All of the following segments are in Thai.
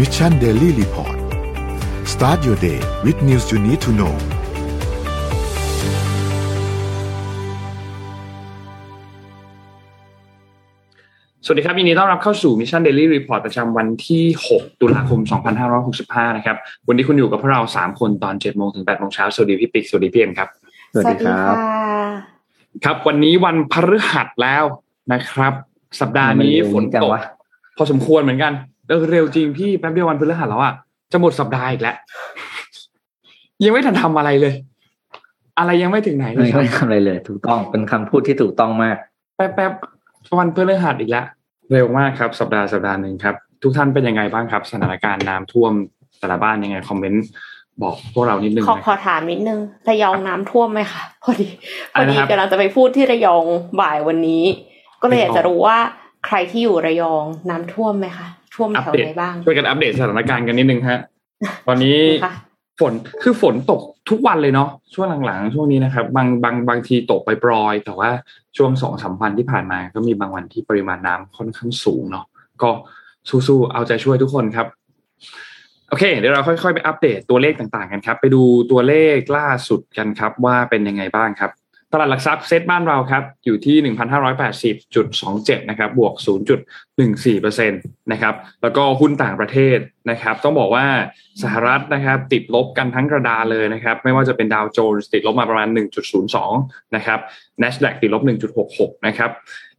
Mission Daily Report start your day with news you need to know สวัสดีครับยินดีต้อนรับเข้าสู่ Mission Daily Report ประจำวันที่ 6 ตุลาคม 2565 นะครับ วันนี้คุณอยู่กับพวกเรา 3 คนตอน 7 โมงถึง 8 โมงเช้า สวัสดีพี่ปิ๊ก สวัสดีพี่เอ็มครับ สวัสดีครับ ครับ วันนี้วันพฤหัสแล้วนะครับ สัปดาห์นี้ฝนตกพอสมควรเหมือนกัน เออเร็วจริงพี่แป๊บเดียววันพฤหัสแล้วอะจะหมดสัปดาห์อีกแล้วยังไม่ทันทำอะไรเลย อะไรยังไม่ถึงไหนเลไม่ยครัไม่บทำอะไรเลย ถูกต้องเป็นคำพูดที่ถูกต้องมาก แป๊บแป๊บวันพฤหัสอีกแล้วเร็วมากครับ สัปดาห์สัปดาห์หนึ่งครับ ทุกท่านเป็นยังไงบ้างครับ สถานการณ์น้ำท่วมแต่ละบ้านยังไงคอมเมนต์บอกพวกเรานิดนึงขอนะขอถามนิดนึงระยองน้ำท่วมไหมคะพอดีพอะอไรดีนะครับกำลังจะไปพูดที่ระยองบ่ายวันนี้ ก็เลยอยากจะรู้ว่าใครที่อยู่ระยองน้ำท่วมไหมคะ ท่วมอัปแถวเดไหตนบ้างช่วยกันอัปเดตสถานการณ์กันนิดนึงฮะ ตอนนี้ค่ะฝนคือฝนตกทุกวันเลยเนาะช่วงหลังๆ ช่วงนี้นะครับ บางบางบางทีตกไปปลอยๆแต่ว่าช่วงสองสามวันที่ผ่านมา ก็มีบางวันที่ปริมาณน้ำค่อนข้างสูงเนาะก็สู้ๆเอาใจช่วยทุกคนครับ โอเค เดี๋ยวเราค่อยๆ ไปอัปเดตตัวเลขต่างๆ กันครับ ไปดูตัวเลขล่าสุดกันครับ ว่าเป็นยังไงบ้างครับ ตลาดหลักทรัพย์เซตบ้านเราครับอยู่ที่ 1,580.27 นะครับบวก 0.14%นะครับแล้วก็หุ้นต่างประเทศนะครับ ต้องบอกว่าสหรัฐนะครับติดลบกันทั้งกระดาเลยนะครับ ไม่ว่าจะเป็นดาวโจนส์ติดลบมาประมาณ 1.02 นะครับ NASDAQ ติดลบ 1.66 นะครับ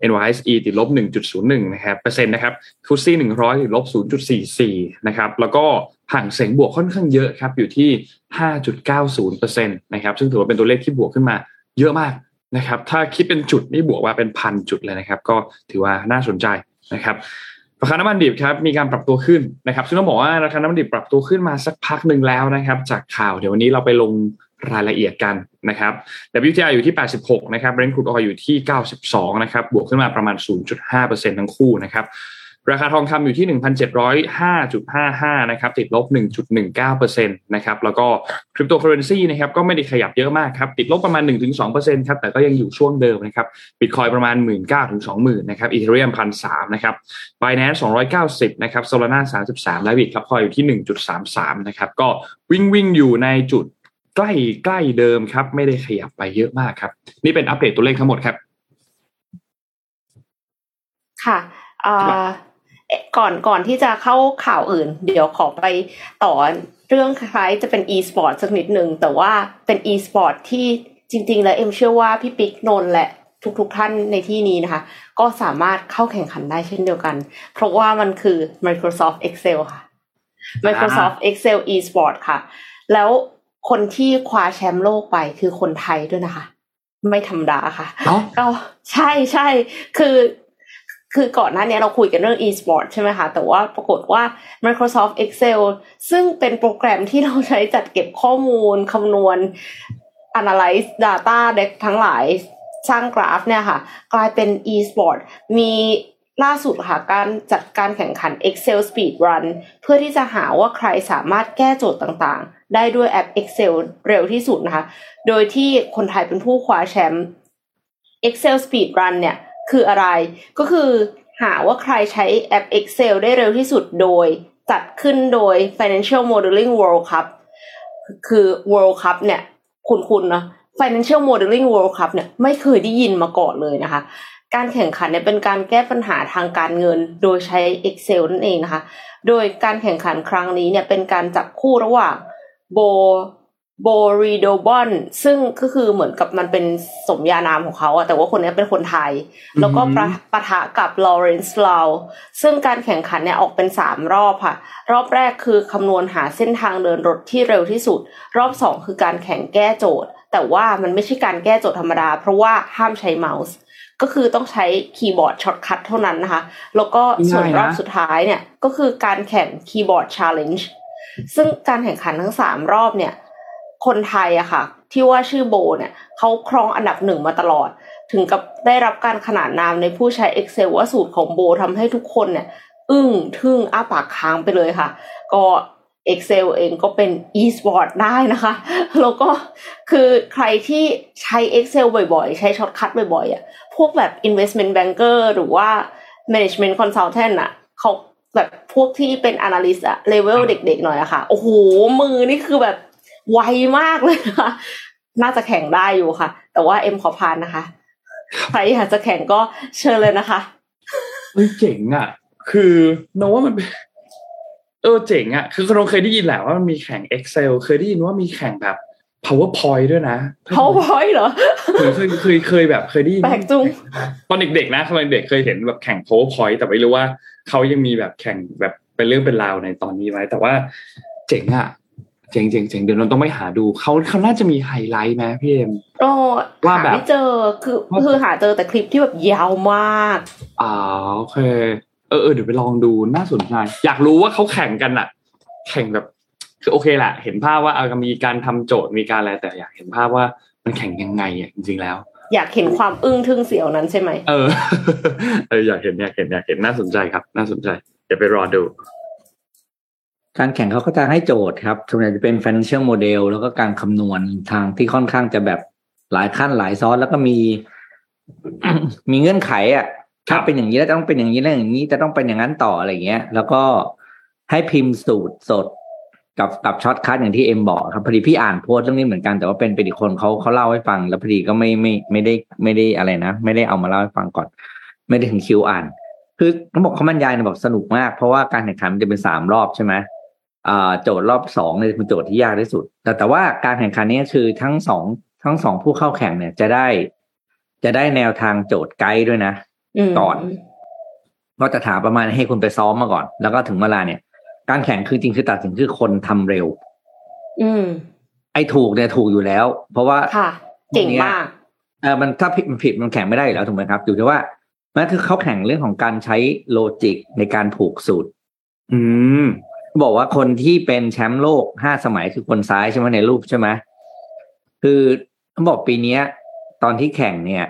NYSE ติดลบ 1.01 นะครับเปอร์เซ็นต์นะครับฟุตซี่100 ติดลบ 0.44 นะครับแล้วก็ห่างเสียงบวกค่อนข้างเยอะครับอยู่ที่ 5.90%นะครับซึ่งถือว่าเป็นตัวเลขที่บวกขึ้นมา เยอะมากนะครับ ถ้าคิดเป็นจุดนี่บวกว่าเป็นพันจุดเลยนะครับ ก็ถือว่าน่าสนใจนะครับราคาน้ำมันดิบครับมีการปรับตัวขึ้นนะครับซึ่งต้องบอกว่าราคาน้ำมันดิบปรับตัวขึ้นมาสักพักหนึ่งแล้วนะครับ จากข่าวเดี๋ยววันนี้เราไปลงรายละเอียดกันนะครับ WTI อยู่ที่ 86 นะครับ Brent crude oil อยู่ที่ 92 นะครับ บวกขึ้นมาประมาณ 0.5%ทั้งคู่นะครับ ราคาทองคำอยู่ที่ 1,705.55 นะครับ ติดลบ 1.19%นะครับ แล้วก็คริปโตเคอเรนซีนะครับก็ไม่ได้ขยับเยอะมากครับ ติดลบประมาณ 1-2%ครับ แต่ก็ยังอยู่ช่วงเดิมนะครับบิตคอยประมาณ 1 9 0 0 0ถึง20,000 นะครับ Ethereum 1,300นะครับ Binance 290 นะครับ Solana 33 และ Bitkub Coin อยู่ที่ 1.33 นะครับ ก็วิ่งวิ่งอยู่ในจุดใกล้ใกล้เดิมครับ ไม่ได้ขยับไปเยอะมากครับ นี่เป็นอัปเดตตัวเลขทั้งหมดครับ ค่ะอ่อเอ๊ะ ก่อนก่อนที่จะเข้าข่าวอื่น เดี๋ยวขอไปต่อเรื่องคล้ายๆจะเป็น e-sport สักนิดหนึ่งแต่ว่าเป็น e-sport ที่จริง ๆ แล้วเอ็มเชื่อว่าพี่ปิ๊กนนท์และทุกๆท่านในที่นี้นะคะ ก็สามารถเข้าแข่งขันได้เช่นเดียวกัน เพราะว่ามันคือ Microsoft Excel ค่ะ Microsoft Excel e-sport ค่ะ แล้วคนที่คว้าแชมป์โลกไปคือคนไทยด้วยนะคะ ไม่ธรรมดาค่ะเอ้าก็ใช่ใช่คือ คือก่อนหน้านี้เราคุยกันเรื่อง e-sport ใช่ไหมคะ แต่ว่าปรากฏว่า Microsoft Excel ซึ่งเป็นโปรแกรมที่เราใช้จัดเก็บข้อมูลคำนวณ analyze data เด็กทั้งหลายสร้างกราฟเนี่ยค่ะ กลายเป็น e-sport มีล่าสุดค่ะการจัดการแข่งขัน Excel Speed Run เพื่อที่จะหาว่าใครสามารถแก้โจทย์ต่างๆ ได้ด้วยแอป Excel เร็วที่สุดนะคะ โดยที่คนไทยเป็นผู้คว้าแชมป์ Excel Speed Run เนี่ย คืออะไร ก็คือหาว่าใครใช้แอป Excel ได้เร็วที่สุดโดย จัดขึ้นโดย Financial Modeling World Cup คือ World Cup เนี่ยคุณคุณเนาะ Financial Modeling World Cup เนี่ยไม่เคยได้ยินมาก่อนเลยนะคะ การแข่งขันเนี่ยเป็นการแก้ปัญหาทางการเงินโดยใช้ Excel นั่นเองนะคะ โดยการแข่งขันครั้งนี้เนี่ยเป็นการจับคู่ระหว่างโบ โบรีโดบอนซึ่งก็คือเหมือนกับมันเป็นสมญานามของเขาอะแต่ว่าคนนี้เป็นคนไทย แล้วก็ปะปะทะกับลอเรนซ์ลาวซึ่งการแข่งขันเนี่ยออกเป็นสามรอบค่ะ รอบแรกคือคำนวณหาเส้นทางเดินรถที่เร็วที่สุด รอบสองคือการแข่งแก้โจทย์ แต่ว่ามันไม่ใช่การแก้โจทย์ธรรมดา เพราะว่าห้ามใช้เมาส์ก็คือต้องใช้คีย์บอร์ด shortcut เท่านั้นนะคะ แล้วก็ส่วนรอบสุดท้ายเนี่ยก็คือการแข่งคีย์บอร์ด challenge ซึ่งการแข่งขันทั้งสามรอบเนี่ย คนไทยอะค่ะ ที่ว่าชื่อโบเนี่ยเขาครองอันดับหนึ่งมาตลอด ถึงกับได้รับการขนานนามในผู้ใช้ Excel ว่าสูตรของโบทำให้ทุกคนเนี่ย อึ้งทึ่งอ้าปากค้างไปเลยค่ะ ก็ Excel เองก็เป็น e-sport ได้นะคะ แล้วก็คือใครที่ใช้ Excel บ่อยๆ ใช้ shortcut บ่อยๆอะพวกแบบ investment banker หรือว่า management consultant อะเขาแบบพวกที่เป็น analyst อะเลเวลเด็กๆหน่อยอะค่ะ โอ้โห มือนี่คือแบบ ไวมากเลยนะคะน่าจะแข่งได้อยู่ค่ะ แต่ว่าเอ็มขอผ่านนะคะ ใครอยากจะแข่งก็เชิญเลยนะคะเฮ้ยเจ๋งอะ คือ know ว่ามันเป็นเออเจ๋งอะ คือเราเคยได้ยินแหละว่ามันมีแข่ง Excel เคยได้ยินว่ามีแข่งแบบ PowerPoint ด้วยนะ PowerPoint เหรอเคยเคยเคยเคยแบบเคยได้ยินแปลกจุงตอนเด็กๆนะตอนเด็กเคยเห็นแบบแข่ง PowerPoint แต่ไม่รู้ว่าเขายังมีแบบแข่งแบบเป็นเรื่องเป็นราวในตอนนี้ไหมแต่ว่าเจ๋งอะ เจ๋งเจ๋งเจ๋งเดี๋ยวเราต้องไปหาดูเขาเขาน่าจะมีไฮไลท์ไหมพี่เอ็มโอ้ว่าหาแบบไม่เจอคือว่าคือหาเจอแต่คลิปที่แบบยาวมากอ่าโอเคเออเออเดี๋ยวไปลองดูน่าสนใจอยากรู้ว่าเขาแข่งกันอะแข่งแบบคือโอเคแหละ เห็นภาพว่าเอามีการทำโจทย์มีการอะไรแต่อยากเห็นภาพว่ามันแข่งยังไงอะจริงๆแล้ว อยากเห็นความอึ้งทึ่งเสียวนั้นใช่ไหมเออเอออยากเห็นอยากเห็นอยากเห็นน่าสนใจครับ น่าสนใจ เดี๋ยวไปรอดู การแข่งเขาก็จะให้โจทย์ครับส่วนใหญ่จะเป็น financial model แล้วก็การคำนวณทางที่ค่อนข้างจะแบบหลายขั้นหลายซ้อนแล้วก็มี มีเงื่อนไขอะถ้าเป็นอย่างนี้แล้วจะต้องเป็นอย่างนี้แล้วอย่างนี้จะต้องเป็นอย่างนั้นต่ออะไรเงี้ย แล้วก็ให้พิมพ์สูตรสดกับกับ shortcut อย่างที่เอ็มบอกครับพอดีพี่อ่านโพสต์เรื่องนี้เหมือนกันแต่ว่าเป็นเป็นอีกคนเขาเขาเล่าให้ฟัง แล้วพอดีก็ไม่ไม่ไม่ได้ไม่ได้อะไรนะไม่ได้เอามาเล่าให้ฟังก่อน ไม่ได้ถึงคิวอ่าน คือเขาบอกเขาบรรยายนี่ยบอกสนุกมากเพราะว่าการแข่งขันมันจะเป็นสามรอบใช่ไหม โจทย์รอบสองเนี่ยเป็นโจทย์ที่ยากที่สุด แต่แต่ว่าการแข่งขันนี้คือทั้งสองทั้งสองผู้เข้าแข่งเนี่ยจะได้ จะได้แนวทางโจทย์ไกด์ด้วยนะมก่อนก็จะถามประมาณให้คุณไปซ้อมมาก่อน แล้วก็ถึงเวลาเนี่ย การแข่งคือจริงคือตัดสินคือคนทำเร็ว อืม ไอ้ถูกเนี่ยถูกอยู่แล้ว เพราะว่าค่ะเก่งมากเออมันถ้าผิดมันผิดมันแข่งไม่ได้อยู่แล้วถูกไหมครับ อยู่ที่ว่ามันคือเขาแข่งเรื่องของการใช้โลจิกในการผูกสูตร อืม บอกว่าคนที่เป็นแชมป์โลกห้าสมัยคือคนซ้ายใช่ไหมในรูปใช่ไหมคือเขาบอกปีเนี้ย ตอนที่แข่งเนี่ย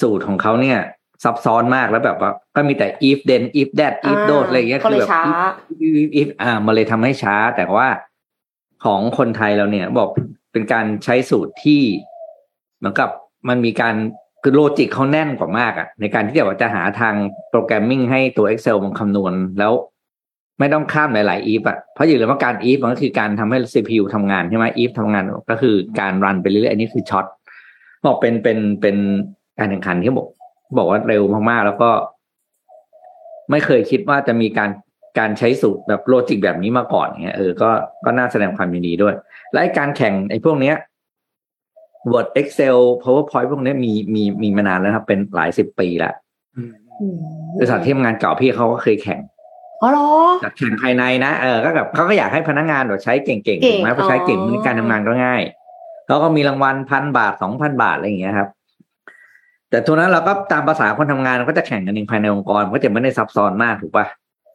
สูตรของเขาเนี่ย ซับซ้อนมากแล้วแบบว่า ก็มีแต่ if then if that if อ่า those อะไรอย่างเงี้ยก็คืเลอยแบบช้า if if if อ่ามันเลยทำให้ช้า แต่ว่าของคนไทยเราเนี่ย บอกเป็นการใช้สูตรที่เหมือนกับมันมีการคือโลจิกเขาแน่นกว่ามากอะในการที่จะว่าจะหาทางโปรแกรมมิ่งให้ตัว Excel มันคำนวณแล้ว ไม่ต้องข้ามหลายๆ if อะเพราะอยู่เลยว่าการ if มันก็คือการทำให้ CPU ทำงานใช่ไหม if ทำงานก็คือการรันไปเรื่อยๆอันนี้คือช็อตบอกเป็นเป็นเป็นการแข่งขันที่บอก บอกว่าเร็วมากๆแล้วก็ ไม่เคยคิดว่าจะมีการการใช้สูตรแบบโลจิกแบบนี้มาก่อนเงี้ยเออก็ก็น่าแสดงความยินดีด้วย และไอ้การแข่งไอ้พวกเนี้ย Word Excel PowerPoint พวกเนี้ยมีมีมีมานานแล้วครับ เป็นหลายสิบปีแล้วอืมอืมบริษัทที่ทำงานเก่าพี่เขาก็เคยแข่ง อ๋อเหรอจากแข่งภายในนะเออก็แบบเขาก็อยากให้พนักงานแบบใช้เก่งๆเก่งถูกไหมเพราะใช้เก่งอ๋อในการทำงานก็ง่ายแล้วก็มีรางวัลพันบาทสองพันบาทอะไรอย่างเงี้ยครับ แต่ยุคนั้นเราก็ตามภาษาคนทำงานมันก็จะแข่งกันเองภายในองค์กรมันก็จะไม่ได้ซับซ้อนมากถูกปะ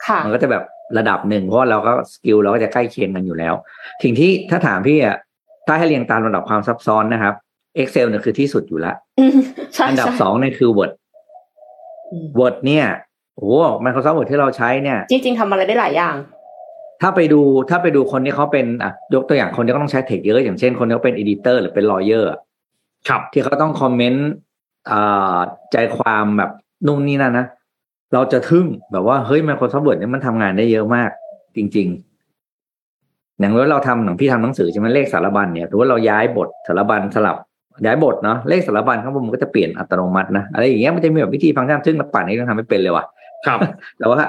ค่ะมันก็จะแบบระดับหนึ่งเพราะว่าเราก็ skill เราก็จะใกล้เคียงกันอยู่แล้วสิ่งที่ถ้าถามพี่อะถ้าให้เรียงตามระดับความซับซ้อนนะครับ Excel เนี่ยคือที่สุดอยู่แล้วอืมใช่อันดับใช่สองเนี่ยคือ Word อืม Word เนี่ย โอ้โห Microsoft Word ที่เราใช้เนี่ย จริง ๆทำอะไรได้หลายอย่าง ถ้าไปดูถ้าไปดูคนที่เขาเป็นอะยกตัวอย่างคนที่เขาต้องใช้เทคเยอะ อย่างเช่นคนที่เขาเป็น editor หรือเป็น lawyer อะครับ ที่เขาต้องคอมเมนต์อ่าใจความแบบนู่นนี่นั่นนะเราจะทึ่งแบบว่าเฮ้ย Microsoft Word เนี่ยมันทำงานได้เยอะมาก จริง ๆ อย่างว่าเราทำหนังพี่ทำหนังสือใช่ไหมเลขสารบัญเนี่ยหรือว่าเราย้ายบทสารบัญสลับย้ายบทเนาะเลขสารบัญข้างบนมันก็จะเปลี่ยนอัตโนมัตินะอะไรอย่างเงี้ยมันจะมีแบบวิธีฟังก์ชันซึ่งเราปั่นนี้เราทำไม่เป็นเลยว่ะ ครับ แต่ว่า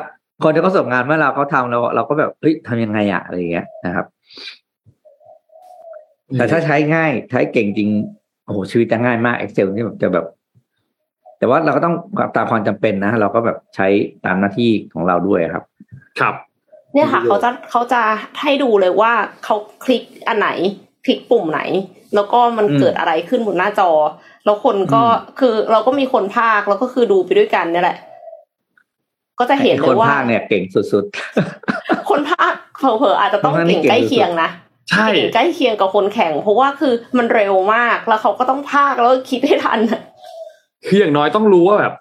คนที่เขาส่งงานเมื่อเราเขาทำเราเราก็แบบเฮ้ยทำยังไงอะอะไรอย่างเงี้ยนะครับแต่ถ้าใช้ง่ายใช้เก่งจริงโอ้โหชีวิตจะง่ายมาก Excel นี่แบบจะแบบ แต่ว่าเราก็ต้องตามความจำเป็นนะ เราก็แบบใช้ตามหน้าที่ของเราด้วยครับ ครับ เนี่ยค่ะดูเขาจะเขาจะให้ดูเลยว่าเขาคลิกอันไหน คลิกปุ่มไหน แล้วก็มันอืมเกิดอะไรขึ้นบนหน้าจอ แล้วคนก็อืมคือเราก็มีคนภาคแล้วก็คือดูไปด้วยกันเนี่ยแหละ ก็จะเห็นไอ้เลคนยว่าภาคเนี่ยเก่งสุดคนภาคเผลอๆอาจจะต้องคนภาคนี่เก่งใกล้เก่งสุดเคียงนะใช่เก่งใกล้เคียงกับคนแข่ง เพราะว่าคือมันเร็วมากแล้วเขาก็ต้องภาคแล้วก็คิดให้ทันอะคืออย่างน้อยต้องรู้ว่าแบบ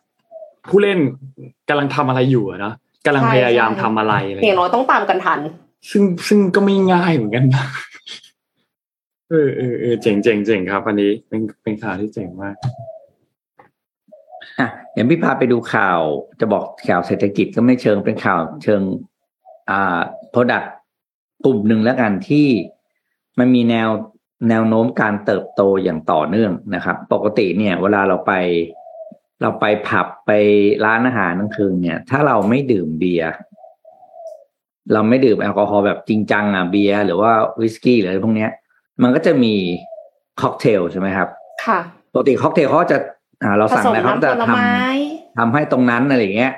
ผู้เล่นกำลังทำอะไรอยู่อะเนาะกำลังพยายามทำอะไรอะไรอย่างน้อยต้องตามกันทัน ซึ่งซึ่งก็ไม่ง่ายเหมือนกันนะเออเออเออเจ๋งเจ๋งเจ๋งครับ อันนี้เป็นเป็นข่าวที่เจ๋งมาก อะอย่างพี่พาไปดูข่าวจะบอกข่าวเศรษฐกิจก็ไม่เชิงเป็นข่าวเชิง อ่าโปรดักกลุ่มหนึ่งแล้วกันที่มันมีแนวแนวโน้มการเติบโตอย่างต่อเนื่องนะครับ ปกติเนี่ย เวลาเราไป เราไปผับไปร้านอาหารกลางคืนเนี่ย ถ้าเราไม่ดื่มเบียร์เราไม่ดื่มแอลกอฮอล์แบบจริงจังอะเบียร์หรือว่าวิสกี้หรืออะไรพวกเนี้ย มันก็จะมีค็อกเทลใช่ไหมครับ ค่ะปกติค็อกเทลเขาจะ อ่าเราผสั่งสมแล้วเขาน้ำผจะลทำไม้ทำให้ตรงนั้นอะไรอย่างเงี้ย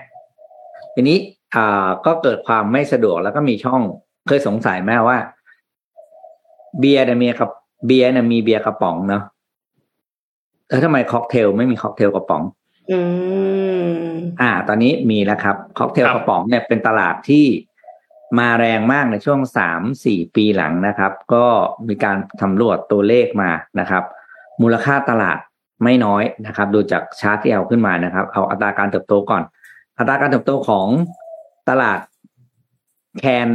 ทีนี้อ่าก็เกิดความไม่สะดวกแล้วก็มีช่องเคยสงสัยไหมว่า เบียร์เนี่ยมีกับเบียร์เนี่ยมีเบียร์กระป๋องเนาะแล้วทำไมค็อกเทลไม่มีค็อกเทลกระป๋อง อืมอ่า ตอนนี้มีแล้วครับค็อกเทลครับกระป๋องเนี่ยเป็นตลาดที่มาแรงมากในช่วงสามสี่ปีหลังนะครับ ก็มีการสำรวจตัวเลขมานะครับ มูลค่าตลาด ไม่น้อยนะครับ ดูจากชาร์ตที่เอาขึ้นมานะครับ เอาอัตราการเติบโตก่อน อัตราการเติบโตของตลาด can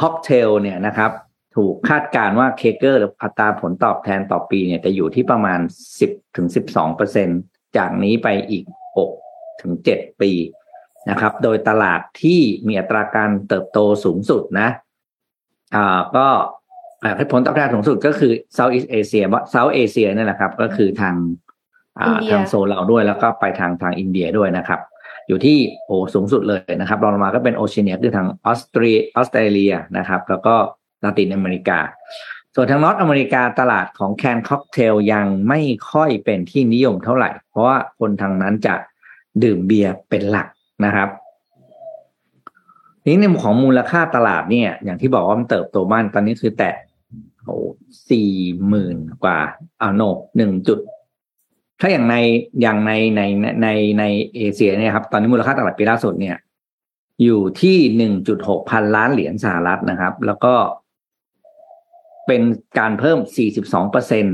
cocktail เนี่ยนะครับ ถูกคาดการว่า CAGR หรืออัตราผลตอบแทนต่อปีเนี่ยจะอยู่ที่ประมาณสิบถึงสิบสองเปอร์เซ็นจากนี้ไปอีกหกถึงเจ็ดปีนะครับ โดยตลาดที่มีอัตราการเติบโตสูงสุดนะอ่าก็ ผลตอบแทนสูงสุดก็คือ Southeast Asia South Asia นั่นแหละครับ ก็คือทางอ่าอินเดียทางโซนเราด้วยแล้วก็ไปทางทางอินเดียด้วยนะครับ อยู่ที่โอ้สูงสุดเลยนะครับรองลงมาก็เป็นโอเชียเนียคือทางออสเตรียออสเตรเลียนะครับ แล้วก็ลาตินอเมริกา ส่วนทาง North America ตลาดของ can cocktail ยังไม่ค่อยเป็นที่นิยมเท่าไหร่ เพราะว่าคนทางนั้นจะดื่มเบียร์เป็นหลักนะครับนี้ในมุมของมูลค่าตลาดเนี่ย อย่างที่บอกว่ามันเติบโตมากตอนนี้คือแตะ โอ้สี่หมื่นกว่าอ่าโนหนึ่งจุด ถ้าอย่างในอย่างในในในในเอเชียเนี่ยครับ ตอนนี้มูลค่าตลาดปีล่าสุดเนี่ย อยู่ที่หนึ่งจุดหกพันล้านเหรียญสหรัฐนะครับ แล้วก็เป็นการเพิ่ม 42เปอร์เซ็นต์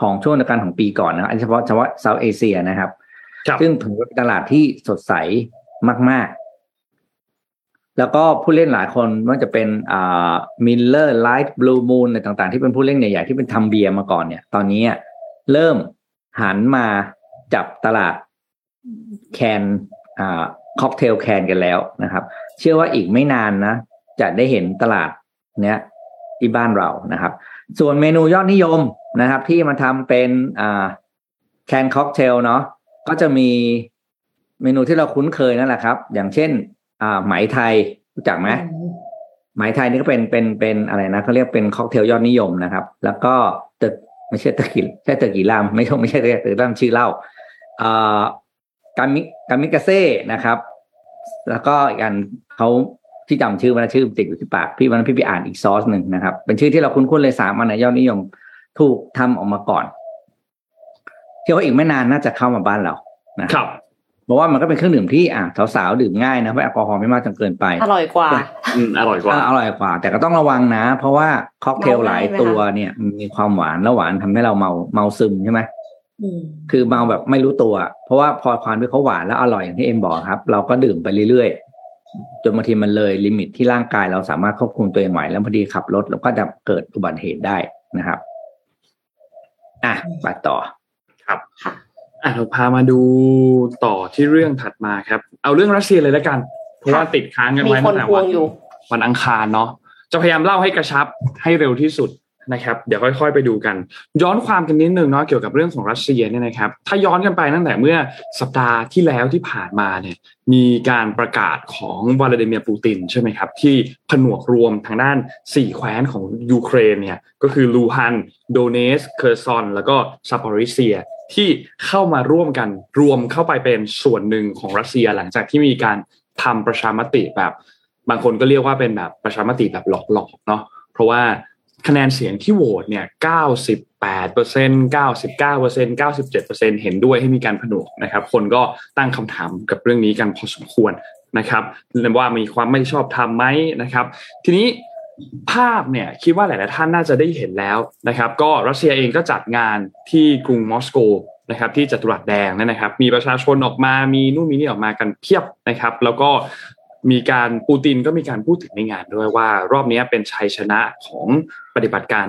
ของช่วงเดียวกันของปีก่อนนะอันนี้เฉพาะเฉพาะ South Asia นะครับครับซึ่งถือว่าเป็นตลาดที่สดใสมากๆ แล้วก็ผู้เล่นหลายคนไม่ว่าจะเป็นอ่า Miller Lite Blue Moon อะไรต่างๆ ที่เป็นผู้เล่นใหญ่ๆที่เป็นทำเบียร์มาก่อนเนี่ย ตอนนี้เริ่มหันมาจับตลาดแคนอ่าค็อกเทลแคนกันแล้วนะครับ เชื่อว่าอีกไม่นานนะ จะได้เห็นตลาดเนี้ยที่บ้านเรานะครับ ส่วนเมนูยอดนิยมนะครับ ที่มาทำเป็นอ่าแคนค็อกเทลเนาะก็จะมีเมนูที่เราคุ้นเคยนั่นแหละครับ อย่างเช่น อ่าไหมไทยรู้จักไหมไหมไทยนี่ก็เป็นเป็นเป็นอะไรนะเขาเรียกเป็นค็อกเทลยอดนิยมนะครับ แล้วก็เตอไม่ใช่ตะกิใช่ตะกิลามไม่ใช่ไม่ใช่ตะกิลามชื่อเหล้าอ่ากามิกามิกาเซ่นะครับ แล้วก็อีกอันเขาที่จำชื่อมันชื่อติดอยู่ที่ปากพี่วันนั้นพี่ไปอ่านอีกซอสหนึ่งนะครับ เป็นชื่อที่เราคุ้นๆเลยสามอันนะยอดนิยมถูกทำออกมาก่อนเชื่อว่าอีกไม่นานน่าจะเข้ามาบ้านเรานะครับ เพราะว่ามันก็เป็นเครื่องดื่มที่อะสาวๆดื่มง่ายนะเพราะแอลกอฮอล์ไม่มากจนเกินไป อร่อยกว่า อืมอร่อยกว่าอ่าอร่อยกว่า แต่ก็ต้องระวังนะ เพราะว่าค็อกเทลเมาหง่าลายยไหมตัวคะเนี่ยมันมีความหวานแล้วหวานทำให้เราเมาเมาซึมใช่ไหมอืมคือเมาแบบไม่รู้ตัว เพราะว่าพอความที่เขาหวานแล้วอร่อยอย่างที่เอ็มบอกครับ เราก็ดื่มไปเรื่อยๆจนบางทีมันเลย limit ที่ร่างกายเราสามารถควบคุมตัวเองไหวแล้วพอดีขับรถแล้วก็จะเกิดอุบัติเหตุได้นะครับ อะไปต่อครับค่ะ อะเราพามาดูต่อที่เรื่องถัดมาครับ เอาเรื่องรัสเซียเลยแล้วกัน เพราะว่าติดค้างกันมีไว้คตั้นงแต่ทววังนอยู่วันอังคารเนาะจะพยายามเล่าให้กระชับให้เร็วที่สุดนะครับ เดี๋ยวค่อย ๆ ไปดูกัน ย้อนความกันนิดนึงเนาะเกี่ยวกับเรื่องของรัสเซียเนี่ยนะครับ ถ้าย้อนกันไปตั้งแต่เมื่อสัปดาห์ที่แล้วที่ผ่านมาเนี่ย มีการประกาศของวลาดิเมียร์ปูตินใช่ไหมครับ ที่ผนวกรวมทางด้าน4แคว้นของยูเครนเนี่ย ก็คือลูฮัน โดเนตสก์ เคอร์ซอน แล้วก็ซาปอริเซีย ที่เข้ามาร่วมกันรวมเข้าไปเป็นส่วนหนึ่งของรัสเซียหลังจากที่มีการทำประชามติแบบ บางคนก็เรียกว่าเป็นแบบประชามติแบบหลอกๆเนาะเพราะว่าคะแนนเสียงที่โหวตเนี่ย 98เปอร์เซ็นต์99เปอร์เซ็นต์97เปอร์เซ็นต์เห็นด้วยให้มีการผนวกนะครับ คนก็ตั้งคำถามกับเรื่องนี้กันพอสมควรนะครับว่ามีความไม่ชอบธรรมไหมนะครับ ทีนี้ ภาพเนี่ยคิดว่าหลาย ๆ ท่านน่าจะได้เห็นแล้วนะครับ ก็รัสเซียเองก็จัดงานที่กรุงมอสโกนะครับที่จัตุรัสแดงนั่นนะครับ มีประชาชนออกมามีนู่นมีนี่ออกมากันเพียบนะครับ แล้วก็มีการปูตินก็มีการพูดถึงในงานด้วยว่า รอบนี้เป็นชัยชนะของปฏิบัติการ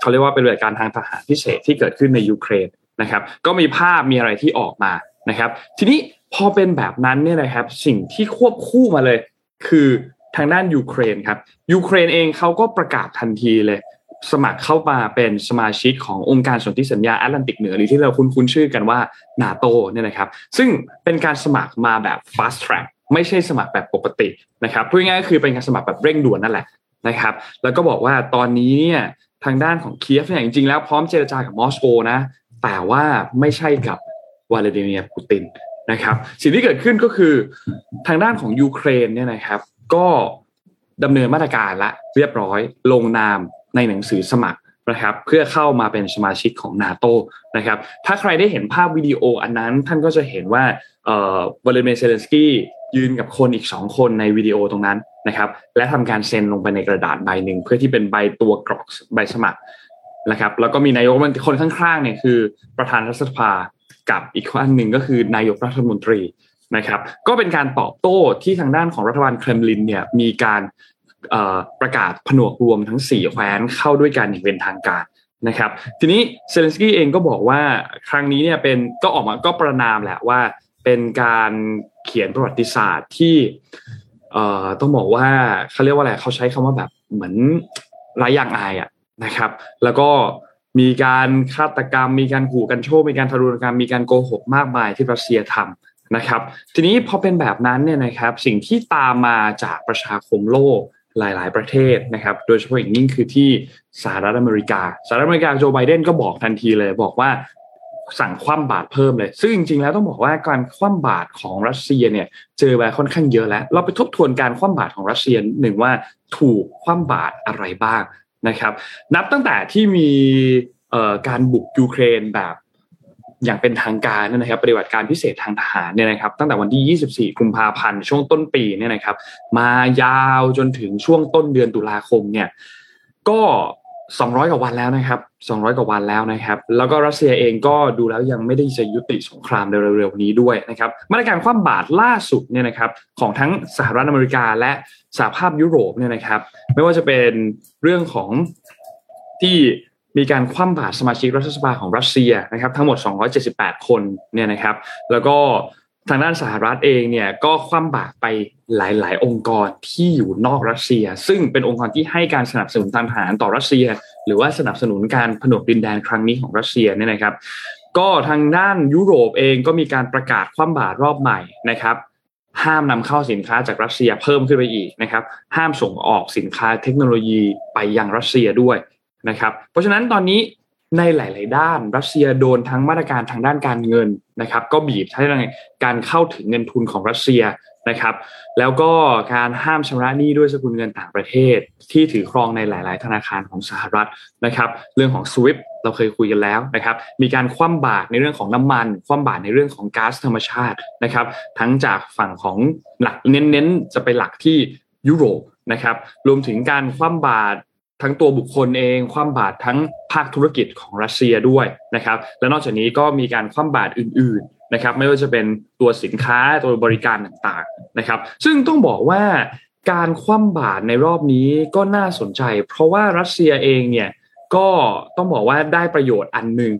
เขาเรียกว่าเป็นปฏิบัติการทางทหารพิเศษที่เกิดขึ้นในยูเครนนะครับ ก็มีภาพมีอะไรที่ออกมานะครับ ทีนี้พอเป็นแบบนั้นเนี่ยนะครับ สิ่งที่ควบคู่มาเลย คือ ทางด้านยูเครนครับยูเครนเองเขาก็ประกาศทันทีเลย สมัครเข้ามาเป็นสมาชิกขององค์การสนธิสัญญาแอตแลนติกเหนือหรือที่เราคุ้นๆชื่อกันว่านาโตเนี่ยนะครับ ซึ่งเป็นการสมัครมาแบบ fast track ไม่ใช่สมัครแบบปกตินะครับพูดง่ายๆคือเป็นการสมัครแบบเร่งด่วนนั่นแหละนะครับ แล้วก็บอกว่าตอนนี้เนี่ยทางด้านของเคียฟเนี่ยจริงๆแล้วพร้อมเจรจากับมอสโกนะ แต่ว่าไม่ใช่กับวลาดิเมียร์ปูตินนะครับ สิ่งที่เกิดขึ้นก็คือทางด้านของยูเครนเนี่ยนะครับ ก็ดำเนินมาตรการละเรียบร้อยลงนามในหนังสือสมัครนะครับเพื่อเข้ามาเป็นสมาชิกของนาโตนะครับถ้าใครได้เห็นภาพวิดีโออันนั้นท่านก็จะเห็นว่าเอ่อวลาดิเมียร์เซเลนสกี้ยืนกับคนอีกสองคนในวิดีโอตรงนั้นนะครับและทำการเซ็นลงไปในกระดาษใบหนึ่งเพื่อที่เป็นใบตัวกรอกใบสมัครนะครับแล้วก็มีนายกมันคนข้างๆเนี่ยคือประธานรัฐสภากับอีกคนหนึ่งก็คือนายกรัฐมนตรี นะครับก็เป็นการตอบโต้ที่ทางด้านของรัฐบาลเครมลินเนี่ยมีการประกาศผนวกรวมทั้ง 4 แคว้นเข้าด้วยกันอย่างเป็นทางการนะครับทีนี้เซเลนสกี้เองก็บอกว่าครั้งนี้เนี่ยเป็นก็ออกมาก็ประนามแหละว่าเป็นการเขียนประวัติศาสตร์ที่เอ่อต้องบอกว่าเขาเรียกว่าอะไรเขาใช้คำว่าแบบเหมือนไร้อย่างอายอะนะครับ แล้วก็มีการฆาตกรรม มีการขู่กันโชคมีการทารุณกรรมมีการโกหกมากมายที่รัสเซียทำ นะครับ ทีนี้พอเป็นแบบนั้นเนี่ยนะครับสิ่งที่ตามมาจากประชาคมโลกหลาย ๆ ประเทศนะครับ โดยเฉพาะอย่างยิ่งคือที่สหรัฐอเมริกา สหรัฐอเมริกาโจไบเดนก็บอกทันทีเลย บอกว่าสั่งคว่ำบาตรเพิ่มเลย ซึ่งจริง ๆ แล้วต้องบอกว่าการคว่ำบาตรของรัสเซียเนี่ยเจอมาค่อนข้างเยอะแล้ว เราไปทบทวนการคว่ำบาตรของรัสเซียหนึ่งว่าถูกคว่ำบาตรอะไรบ้างนะครับ นับตั้งแต่ที่มีการบุกยูเครนแบบ อย่างเป็นทางการนะครับ ปฏิบัติการพิเศษทางทหารเนี่ยนะครับ ตั้งแต่วันที่ 24 กุมภาพันธ์ช่วงต้นปีเนี่ยนะครับ มายาวจนถึงช่วงต้นเดือนตุลาคมเนี่ย ก็200กว่าวันแล้วนะครับ 200กว่าวันแล้วนะครับ แล้วก็รัสเซียเองก็ดูแล้วยังไม่ได้จะยุติสงครามเร็วๆนี้ด้วยนะครับ มาตรการคว่ำบาตรล่าสุดเนี่ยนะครับของทั้งสหรัฐอเมริกาและสหภาพยุโรปเนี่ยนะครับ ไม่ว่าจะเป็นเรื่องของที่ มีการคว่ำบาตรสมาชิกรัฐสภาของรัสเซียนะครับทั้งหมด 278 คนเนี่ยนะครับ แล้วก็ทางด้านสหรัฐเองเนี่ยก็คว่ำบาตรไปหลาย ๆ องค์กรที่อยู่นอกรัสเซีย ซึ่งเป็นองค์กรที่ให้การสนับสนุนทางทหารต่อรัสเซีย หรือว่าสนับสนุนการผนวกดินแดนครั้งนี้ของรัสเซียเนี่ยนะครับ ก็ทางด้านยุโรปเองก็มีการประกาศคว่ำบาตรรอบใหม่นะครับห้ามนำเข้าสินค้าจากรัสเซียเพิ่มขึ้นไปอีกนะครับ ห้ามส่งออกสินค้าเทคโนโลยีไปยังรัสเซียด้วย นะครับเพราะฉะนั้นตอนนี้ในหลาย ๆ ด้านรัสเซียโดนทั้งมาตรการทางด้านการเงินนะครับก็บีบให้การเข้าถึงเงินทุนของรัสเซียนะครับแล้วก็การห้ามชำระหนี้ด้วยสกุลเงินต่างประเทศ ที่ถือครองในหลาย ๆ ธนาคารของสหรัฐนะครับเรื่องของ SWIFT เราเคยคุยกันแล้วนะครับมีการคว่ำบาตรในเรื่องของน้ำมัน คว่ำบาตรในเรื่องของก๊าซธรรมชาตินะครับทั้งจากฝั่งของหลักเน้น ๆ จะไปหลักที่ยุโรปนะครับรวมถึงการคว่ำบาตร ทั้งตัวบุคคลเอง คว่ำบาตรทั้งภาคธุรกิจของรัสเซียด้วยนะครับ และนอกจากนี้ก็มีการคว่ำบาตรอื่น ๆนะครับ ไม่ว่าจะเป็นตัวสินค้าตัวบริการต่างๆนะครับ ซึ่งต้องบอกว่าการคว่ำบาตรในรอบนี้ก็น่าสนใจ เพราะว่ารัสเซียเองเนี่ยก็ต้องบอกว่าได้ประโยชน์อันหนึ่ง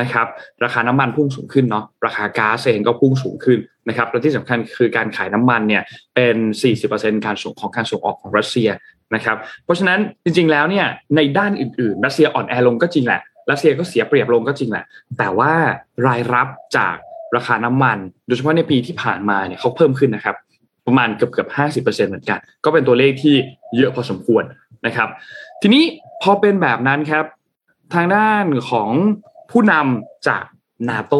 นะครับ ราคาน้ำมันพุ่งสูงขึ้นเนาะราคาก๊าซเองก็พุ่งสูงขึ้นนะครับและที่สำคัญคือการขายน้ำมันเนี่ยเป็น 40%การส่งของการส่งออกของรัสเซีย นะครับเพราะฉะนั้นจริง ๆ แล้วเนี่ยในด้านอื่นๆ รัสเซียอ่อนแอลงก็จริงแหละรัสเซียก็เสียเปรียบลงก็จริงแหละ แต่ว่ารายรับจากราคาน้ำมัน โดยเฉพาะในปีที่ผ่านมาเนี่ยเขาเพิ่มขึ้นนะครับ ประมาณเกือบเกือบห้าสิบเปอร์เซ็นเหมือนกัน ก็เป็นตัวเลขที่เยอะพอสมควรนะครับ ทีนี้พอเป็นแบบนั้นครับ ทางด้านของผู้นำจาก นาโต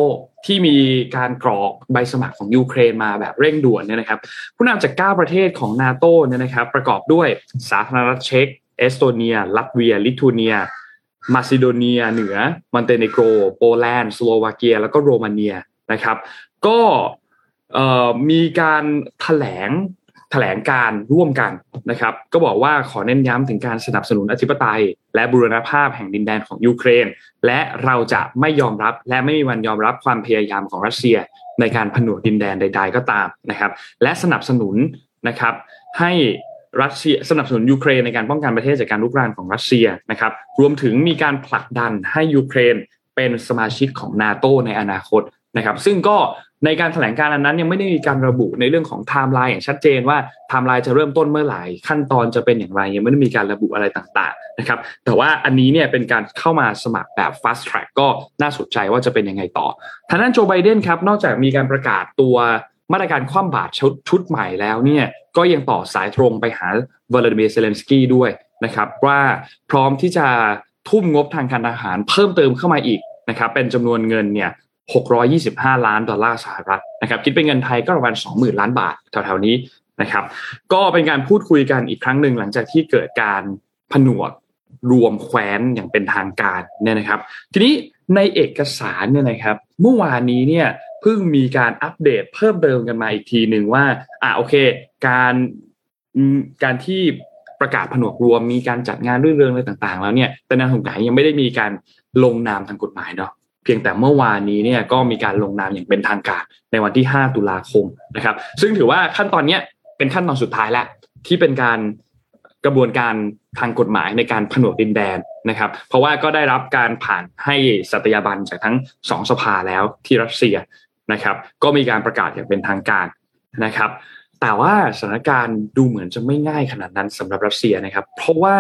ที่มีการกรอกใบสมัครของยูเครนมาแบบเร่งด่วนเนี่ยนะครับ ผู้นำจาก 9 ประเทศของนาโตเนี่ยนะครับ ประกอบด้วยสาธารณรัฐเช็กเอสโตเนีย ลัตเวีย ลิทัวเนีย มาซิโดเนีย เหนือมอนเตเนโกร โปแลนด์ สโลวาเกีย แล้วก็โรมาเนียนะครับ ก็มีการถแถลง แถลงการร่วมกันนะครับ ก็บอกว่าขอเน้นย้ำถึงการสนับสนุนอธิปไตย และบูรณภาพแห่งดินแดนของยูเครน และเราจะไม่ยอมรับและไม่มีวันยอมรับความพยายามของรัสเซีย ในการผนวกดินแดนใด ๆ ก็ตามนะครับ และสนับสนุนนะครับให้รัสเซียสนับสนุนยูเครนในการป้องกันประเทศจากการลุกรานของรัสเซียนะครับ รวมถึงมีการผลักดันให้ยูเครนเป็นสมาชิกของนาโตในอนาคตนะครับ ซึ่งก็ ในการแถลงการอันนั้นยังไม่ได้มีการระบุในเรื่องของไทม์ไลน์อย่างชัดเจนว่าไทม์ไลน์จะเริ่มต้นเมื่อไหร่ขั้นตอนจะเป็นอย่างไร ยังไม่ได้มีการระบุอะไรต่างๆนะครับแต่ว่าอันนี้เนี่ยเป็นการเข้ามาสมัครแบบ fast track ก็น่าสนใจว่าจะเป็นยังไงต่อทางด้านโจไบเดนครับนอกจากมีการประกาศตัวมาตรการคว่ำบาตรชุดชุดใหม่แล้วเนี่ยก็ยังต่อสายตรงไปหาวลาดิเมียร์เซเลนสกี้ด้วยนะครับว่าพร้อมที่จะทุ่มงบทางการทหารเพิ่มเติมเข้ามาอีกนะครับเป็นจำนวนเงินเนี่ย 625 ล้านดอลลาร์สหรัฐนะครับคิดเป็นเงินไทยก็ประมาณ 20,000 ล้านบาทแถวๆนี้นะครับก็เป็นการพูดคุยกันอีกครั้งหนึ่งหลังจากที่เกิดการผนวกรวมแคว้นอย่างเป็นทางการเนี่ยนะครับ ทีนี้ในเอกสารเนี่ยนะครับ เมื่อวานนี้เนี่ยเพิ่งมีการอัปเดตเพิ่มเติมกันมาอีกทีหนึ่งว่าอ่าโอเค การการที่ประกาศผนวกรวมมีการจัดงานเรื่องเรื่องอะไรต่าง ๆ แล้วเนี่ยแต่นางสงการยังไม่ได้มีการลงนามทางกฎหมายเนาะ เพียงแต่เมื่อวานนี้เนี่ยก็มีการลงนามอย่างเป็นทางการในวันที่ 5 ตุลาคมนะครับ ซึ่งถือว่าขั้นตอนนี้เป็นขั้นตอนสุดท้ายแล้วที่เป็นการกระบวนการทางกฎหมายในการผนวกดินแดนนะครับ เพราะว่าก็ได้รับการผ่านให้สัตยาบันจากทั้งสองสภาแล้วที่รัสเซียนะครับ ก็มีการประกาศอย่างเป็นทางการนะครับ แต่ว่าสถานการณ์ดูเหมือนจะไม่ง่ายขนาดนั้นสำหรับรัสเซียนะครับ เพราะว่า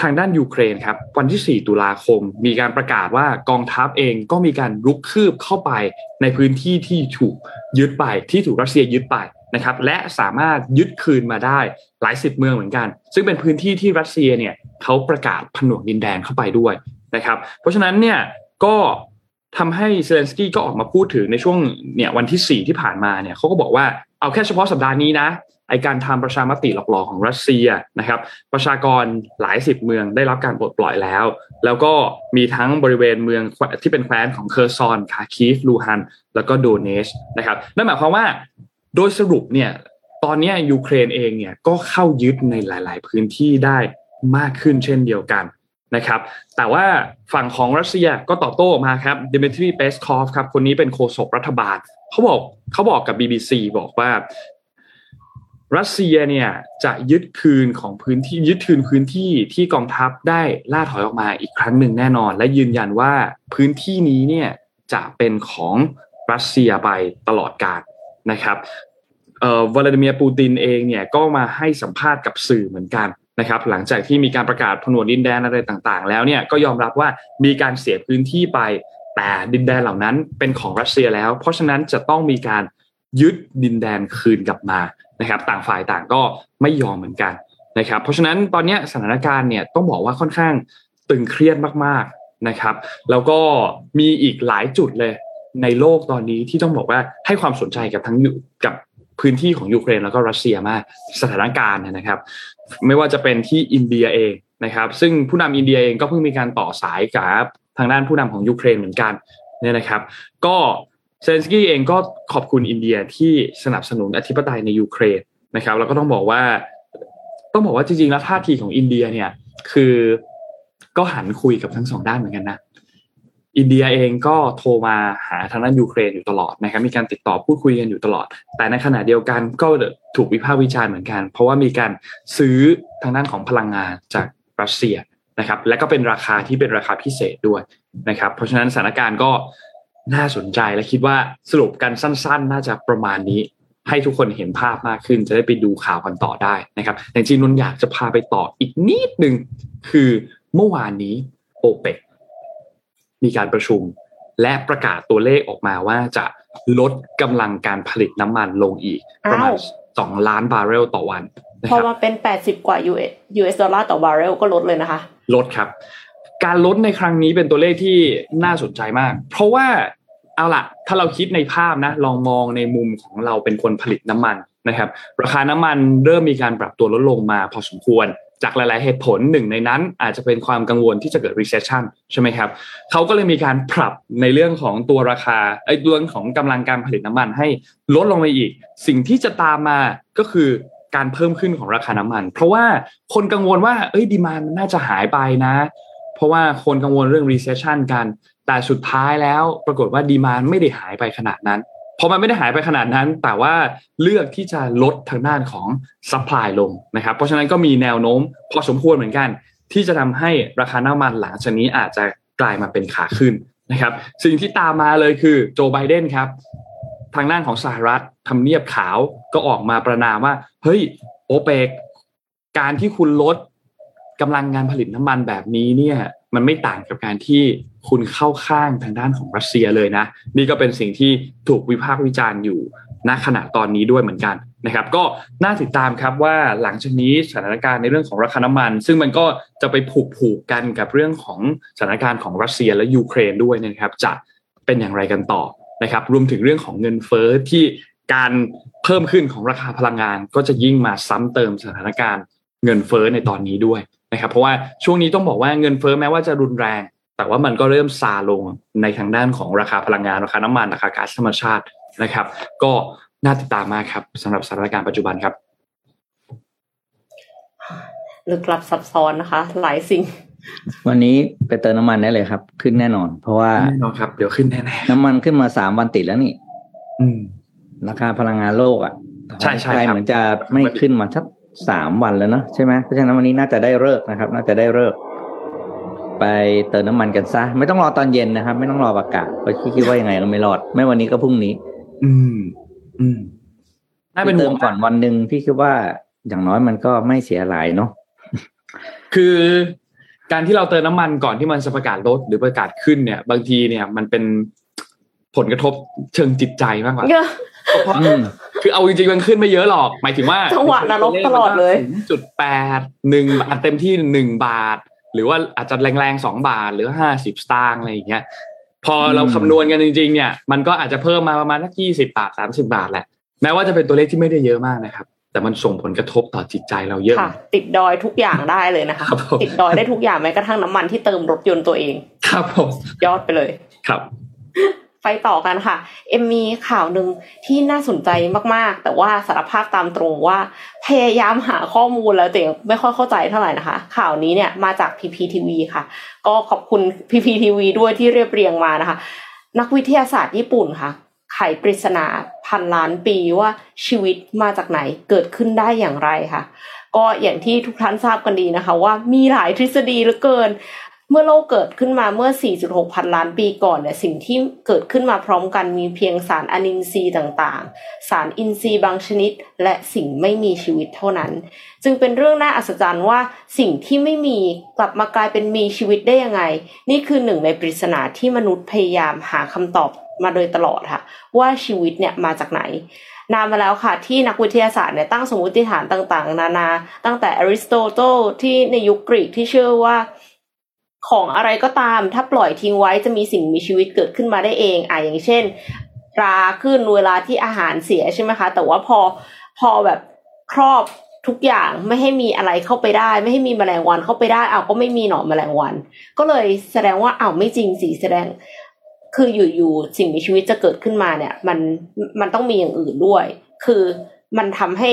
ทางด้านยูเครนครับวันที่ 4 ตุลาคม มีการประกาศว่ากองทัพเองก็มีการลุกคืบเข้าไปในพื้นที่ที่ถูกยึดไปที่ถูกรัสเซียยึดไปนะครับและสามารถยึดคืนมาได้หลายสิบเมืองเหมือนกัน ซึ่งเป็นพื้นที่ที่รัสเซียเนี่ยเขาประกาศผนวกดินแดนเข้าไปด้วยนะครับเพราะฉะนั้นเนี่ยก็ทำให้เซเลนสกี้ก็ออกมาพูดถึงในช่วงเนี่ยวันที่ 4 ที่ผ่านมาเนี่ยเขาก็บอกว่าเอาแค่เฉพาะสัปดาห์นี้นะ ไอการทำประชามติหลอกๆของรัสเซียนะครับ ประชากรหลายสิบเมืองได้รับการปลดปล่อยแล้ว แล้วก็มีทั้งบริเวณเมืองที่เป็นแคว้นของเคอร์ซอนคาคีฟลูฮัน แล้วก็โดเนตสก์นะครับนั่นหมายความว่าโดยสรุปเนี่ยตอนนี้ยูเครนเองเนี่ยก็เข้ายึดในหลาย ๆ พื้นที่ได้มากขึ้นเช่นเดียวกันนะครับ แต่ว่าฝั่งของรัสเซียก็ตอบโต้มาครับดิมิทรีเปสคอฟครับคนนี้เป็นโฆษกรัฐบาล เขาบอกเขาบอกกับ BBC บอกว่า รัสเซียเนี่ยจะยึดคืนของพื้นที่ยึดคืนพื้นที่ที่กองทัพได้ล่าถอยออกมาอีกครั้งหนึ่งแน่นอน และยืนยันว่าพื้นที่นี้เนี่ยจะเป็นของรัสเซียไปตลอดกาลนะครับวลาดิเมียร์ปูตินเองเนี่ยก็มาให้สัมภาษณ์กับสื่อเหมือนกันนะครับ หลังจากที่มีการประกาศผนวดดินแดนอะไรต่างๆ แล้วเนี่ยก็ยอมรับว่ามีการเสียพื้นที่ไป แต่ดินแดนเหล่านั้นเป็นของรัสเซียแล้ว เพราะฉะนั้นจะต้องมีการยึดดินแดนคืนกลับมา นะครับต่างฝ่ายต่างก็ไม่ยอมเหมือนกันนะครับเพราะฉะนั้นตอนนี้สถานการณ์เนี่ยต้องบอกว่าค่อนข้างตึงเครียดมากๆนะครับแล้วก็มีอีกหลายจุดเลยในโลกตอนนี้ที่ต้องบอกว่าให้ความสนใจกับทั้งกับพื้นที่ของยูเครนแล้วก็รัสเซียมากสถานการณ์นะครับ ไม่ว่าจะเป็นที่อินเดียเองนะครับ ซึ่งผู้นำอินเดียเองก็เพิ่งมีการต่อสายกับทางด้านผู้นำของยูเครนเหมือนกันเนี่ยนะครับ ก็ เซเลนสกี้เองก็ขอบคุณอินเดียที่สนับสนุนอธิปไตยในยูเครนนะครับแล้วก็ต้องบอกว่า ต้องบอกว่าจริงๆแล้วท่าทีของอินเดียเนี่ย คือก็หันคุยกับทั้งสองด้านเหมือนกันนะอินเดียเองก็โทรมาหาทางด้านยูเครนอยู่ตลอดนะครับมีการติดต่อพูดคุยกันอยู่ตลอด แต่ในขณะเดียวกันก็ถูกวิพากษ์วิจารณ์เหมือนกัน เพราะว่ามีการซื้อทางด้านของพลังงานจากรัสเซียนะครับ และก็เป็นราคาที่เป็นราคาพิเศษด้วยนะครับ เพราะฉะนั้นสถานการณ์ก็ น่าสนใจและคิดว่าสรุปกันสั้น ๆ น่าจะประมาณนี้ ให้ทุกคนเห็นภาพมากขึ้น จะได้ไปดูข่าวกันต่อได้นะครับแต่จริงนนอยากจะพาไปต่ออีกนิดนึงคือเมื่อวานนี้ OPEC มีการประชุม และประกาศตัวเลขออกมาว่าจะลดกำลังการผลิตน้ำมันลงอีก ประมาณสองล้านบาร์เรลต่อวันพอมาเป็นแปดสิบกว่า US ดอลลาร์ต่อบาร์เรลก็ลดเลยนะคะ ลดครับ การลดในครั้งนี้เป็นตัวเลขที่น่าสนใจมาก เพราะว่าเอาละถ้าเราคิดในภาพนะ ลองมองในมุมของเราเป็นคนผลิตน้ำมันนะครับ ราคาน้ำมันเริ่มมีการปรับตัวลดลงมาพอสมควร จากหลาย ๆ เหตุผลหนึ่งในนั้น อาจจะเป็นความกังวลที่จะเกิด recession ใช่ไหมครับเขาก็เลยมีการปรับในเรื่องของตัวราคาไอ้เรื่องของกำลังการผลิตน้ำมันให้ลดลงไปอีก สิ่งที่จะตามมาก็คือการเพิ่มขึ้นของราคาน้ำมัน เพราะว่าคนกังวลว่าเอ้ยดีมามันน่าจะหายไปนะ เพราะว่าคนกังวลเรื่อง recession กัน แต่สุดท้ายแล้วปรากฏว่าดีมานไม่ได้หายไปขนาดนั้นพอมันไม่ได้หายไปขนาดนั้น แต่ว่าเลือกที่จะลดทางด้านของ supply ลงนะครับ เพราะฉะนั้นก็มีแนวโน้มพอสมควรเหมือนกัน ที่จะทำให้ราคาน้ำมันหลังจากนี้อาจจะกลายมาเป็นขาขึ้นนะครับ สิ่งที่ตามมาเลยคือโจไบเดนครับ ทางด้านของสหรัฐทำเนียบขาวก็ออกมาประนามว่า เฮ้ย OPEC การที่คุณลด กำลังงานผลิตน้ำมันแบบนี้เนี่ยมันไม่ต่างกับการที่คุณเข้าข้างทางด้านของรัสเซียเลยนะ นี่ก็เป็นสิ่งที่ถูกวิพากษ์วิจารณ์อยู่ณขณะตอนนี้ด้วยเหมือนกันนะครับ ก็น่าติดตามครับว่าหลังจากนี้สถานการณ์ในเรื่องของราคาน้ำมัน ซึ่งมันก็จะไปผูกผูกกันกับเรื่องของสถานการณ์ของรัสเซียและยูเครนด้วยนะครับ จะเป็นอย่างไรกันต่อนะครับ รวมถึงเรื่องของเงินเฟ้อที่การเพิ่มขึ้นของราคาพลังงาน ก็จะยิ่งมาซ้ำเติมสถานการณ์เงินเฟ้อในตอนนี้ด้วย นะครับเพราะว่าช่วงนี้ต้องบอกว่าเงินเฟ้อแม้ว่าจะรุนแรง แต่ว่ามันก็เริ่มซาลงในทางด้านของราคาพลังงานราคาน้ำมันราคาก๊าซธรรมชาตินะครับ ก็น่าติดตามมากครับสำหรับสถานการณ์ปัจจุบันครับลึกลับซับซ้อนนะคะ หลายสิ่ง วันนี้ไปเติมน้ำมันได้เลยครับ ขึ้นแน่นอน เพราะว่าแน่นอนครับเดี๋ยวขึ้นแน่น้ำมันขึ้นมาสามวันติดแล้วนี่ๆอืมราคาพลังงานโลกอะใช่ใช่ไทยครับเหมือนจะไม่ขึ้นมาสัก สามวันแล้วเนอะใช่ไหมเพราะฉะนั้นวันนี้น่าจะได้เลิกษ์นะครับ น่าจะได้เลิกษ์ไปเติมน้ำมันกันซะ ไม่ต้องรอตอนเย็นนะครับ ไม่ต้องรอประกาศเพราะคิดว่ายังไงก็ไม่รอด ไม่วันนี้ก็พรุ่งนี้ อืม อืมน่าเป็นเติห่วมงก่อนวันหนึ่งพี่คิดว่าอย่างน้อยมันก็ไม่เสียหลายเนาะคือการที่เราเติมน้ำมันก่อนที่มันจะประกาศลดหรือประกาศขึ้นเนี่ย บางทีเนี่ย มันเป็นผลกระทบเชิงจิตใจมากกว่าเยอะอืม คือเอาจริงๆมันขึ้นไม่เยอะหรอก หมายถึงว่าจังหวะนรกตลอดเลยจุดแปดหนึ่งบาทเต็มที่หนึ่งบาท หรือว่าอาจจะแรงๆสองบาทหรือห้าสิบสตางค์อะไรอย่างเงี้ยพอเราอืมคำนวณกันจริงๆเนี่ย มันก็อาจจะเพิ่มมาประมาณสักยี่สิบาทสามสิบาทแหละแม้ว่าจะเป็นตัวเลขที่ไม่ได้เยอะมากนะครับ แต่มันส่งผลกระทบต่อจิตใจเราเยอะค่ะติดดอยทุกอย่างได้เลยนะคะครับผมติดดอยได้ทุกอย่างแม้กระทั่งน้ำมันที่เติมรถยนต์ตัวเอง ครับผมยอดไปเลยครับ ไปต่อกันค่ะ เอ็มมีข่าวหนึ่งที่น่าสนใจมากๆ แต่ว่าสารภาพตามตรงว่า พยายามหาข้อมูลแล้วแต่ไม่ค่อยเข้าใจเท่าไหร่นะคะ ข่าวนี้เนี่ยมาจาก PPTV ค่ะ ก็ขอบคุณ PPTV ด้วยที่เรียบเรียงมานะคะ นักวิทยาศาสตร์ญี่ปุ่นค่ะ ไขปริศนาพันล้านปีว่าชีวิตมาจากไหนเกิดขึ้นได้อย่างไรค่ะ ก็อย่างที่ทุกท่านทราบกันดีนะคะ ว่ามีหลายทฤษฎีเหลือเกิน เมื่อโลกเกิดขึ้นมาเมื่อ 4.6 พันล้านปีก่อนเนี่ยสิ่งที่เกิดขึ้นมาพร้อมกันมีเพียงสารอนินทรีย์ต่างๆ สารอินทรีย์บางชนิด และสิ่งไม่มีชีวิตเท่านั้น จึงเป็นเรื่องน่าอัศจรรย์ว่าสิ่งที่ไม่มีกลับมากลายเป็นมีชีวิตได้ยังไง นี่คือหนึ่งในปริศนาที่มนุษย์พยายามหาคำตอบมาโดยตลอดค่ะ ว่าชีวิตเนี่ยมาจากไหนนานมาแล้วค่ะ ที่นักวิทยาศาสตร์เนี่ยตั้งสมมติฐานต่างๆ นานา ตั้งแต่อริสโตเติลที่ในยุคกรีกที่เชื่อว่า ของอะไรก็ตามถ้าปล่อยทิ้งไว้จะมีสิ่งมีชีวิตเกิดขึ้นมาได้เองอะอย่างเช่นราขึ้นเวลาที่อาหารเสียใช่ไหมคะ แต่ว่าพอพอแบบครอบทุกอย่างไม่ให้มีอะไรเข้าไปได้ ไม่ให้มีแมลงวันเข้าไปได้เอาวก็ไม่มีหนอนแมลงวัน ก็เลยแสดงว่าอ้าวไม่จริงสิแสดง คืออยู่ๆสิ่งมีชีวิตจะเกิดขึ้นมาเนี่ย มันมันต้องมีอย่างอื่นด้วย คือมันทำให้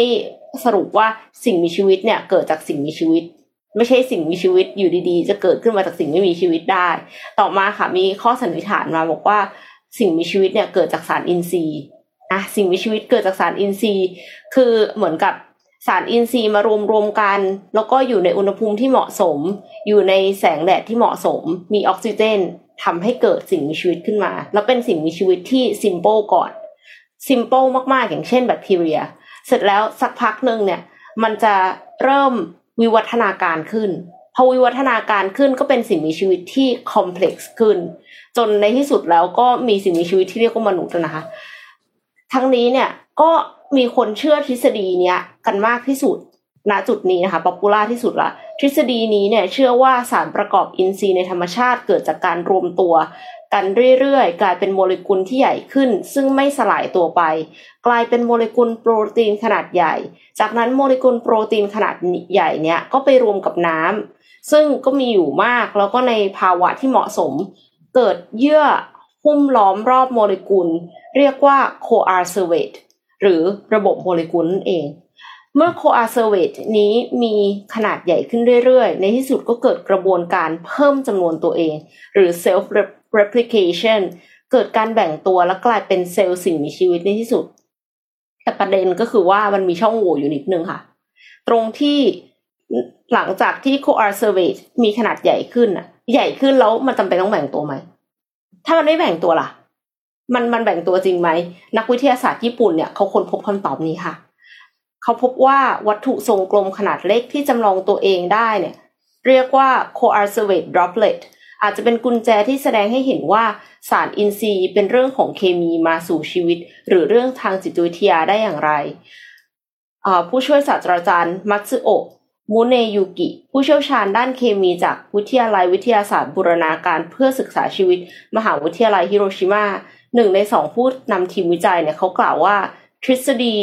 สรุปว่าสิ่งมีชีวิตเนี่ยเกิดจากสิ่งมีชีวิต ไม่ใช่สิ่งมีชีวิตอยู่ดีๆ จะเกิดขึ้นมาจากสิ่งไม่มีชีวิตได้ ต่อมาค่ะมีข้อสันนิษฐานมาบอกว่าสิ่งมีชีวิตเนี่ยเกิดจากสารอินทรีย์อะสิ่งมีชีวิตเกิดจากสารอินทรีย์ คือเหมือนกับสารอินทรีย์มารวมรวมๆกัน แล้วก็อยู่ในอุณหภูมิที่เหมาะสม อยู่ในแสงแดดที่เหมาะสม มีออกซิเจนทำให้เกิดสิ่งมีชีวิตขึ้นมา แล้วเป็นสิ่งมีชีวิตที่ซิมเ l ิลก่อนซิมเ l ิลมากๆอย่างเช่นแบคทีเรีย เสร็จแล้วสักพักหนึ่งเนี่ยมันจะเริ่ม วิวัฒนาการขึ้นพอวิวัฒนาการขึ้นก็เป็นสิ่งมีชีวิตที่ complex ขึ้น จนในที่สุดแล้วก็มีสิ่งมีชีวิตที่เรียกว่ามนุษย์นะคะ ทั้งนี้เนี่ยก็มีคนเชื่อทฤษฎีเนี้ยกันมากที่สุดณจุดนี้นะคะ popular ที่สุดละทฤษฎีนี้เนี่ยเชื่อว่าสารประกอบอินทรีย์ในธรรมชาติเกิดจากการรวมตัว กันเรื่อยๆ กลายเป็นโมเลกุลที่ใหญ่ขึ้น ซึ่งไม่สลายตัวไป กลายเป็นโมเลกุลโปรตีนขนาดใหญ่ จากนั้นโมเลกุลโปรตีนขนาดใหญ่เนี่ยก็ไปรวมกับน้ำซึ่งก็มีอยู่มากแล้วก็ในภาวะที่เหมาะสม เกิดเยื่อหุ้มล้อมรอบโมเลกุล เรียกว่า coarservate หรือระบบโมเลกุลนั่นเอง เมื่อ coarservate นี้มีขนาดใหญ่ขึ้นเรื่อยๆ ในที่สุดก็เกิดกระบวนการเพิ่มจำนวนตัวเอง หรือ self replication เกิดการแบ่งตัวและกลายเป็นเซลล์สิ่งมีชีวิตในที่สุด แต่ประเด็นก็คือว่ามันมีช่องโหว่อยู่นิดนึงค่ะ ตรงที่หลังจากที่ coarservate มีขนาดใหญ่ขึ้นอะใหญ่ขึ้นแล้วมันจำเป็นต้องแบ่งตัวไหม ถ้ามันไม่แบ่งตัวล่ะ มันมันแบ่งตัวจริงไหม นักวิทยาศาสตร์ญี่ปุ่นเนี่ยเขาค้นพบคำตอบนี้ค่ะ เขาพบว่าวัตถุทรงกลมขนาดเล็กที่จำลองตัวเองได้เนี่ย เรียกว่า coarservate droplet อาจจะเป็นกุญแจที่แสดงให้เห็นว่าสารอินทรีย์เป็นเรื่องของเคมีมาสู่ชีวิต หรือเรื่องทางจิตวิทยาได้อย่างไร ผู้ช่วยศาสตราจารย์มัตสึโอะมูเนยุกิ ผู้เชี่ยวชาญด้านเคมีจากวิทยาลัยวิทยาศาสตร์บูรณาการเพื่อศึกษาชีวิต มหาวิทยาลัยฮิโรชิมาหนึ่งในสองผู้นำทีมวิจัยเนี่ยเขากล่าวว่าทฤษฎี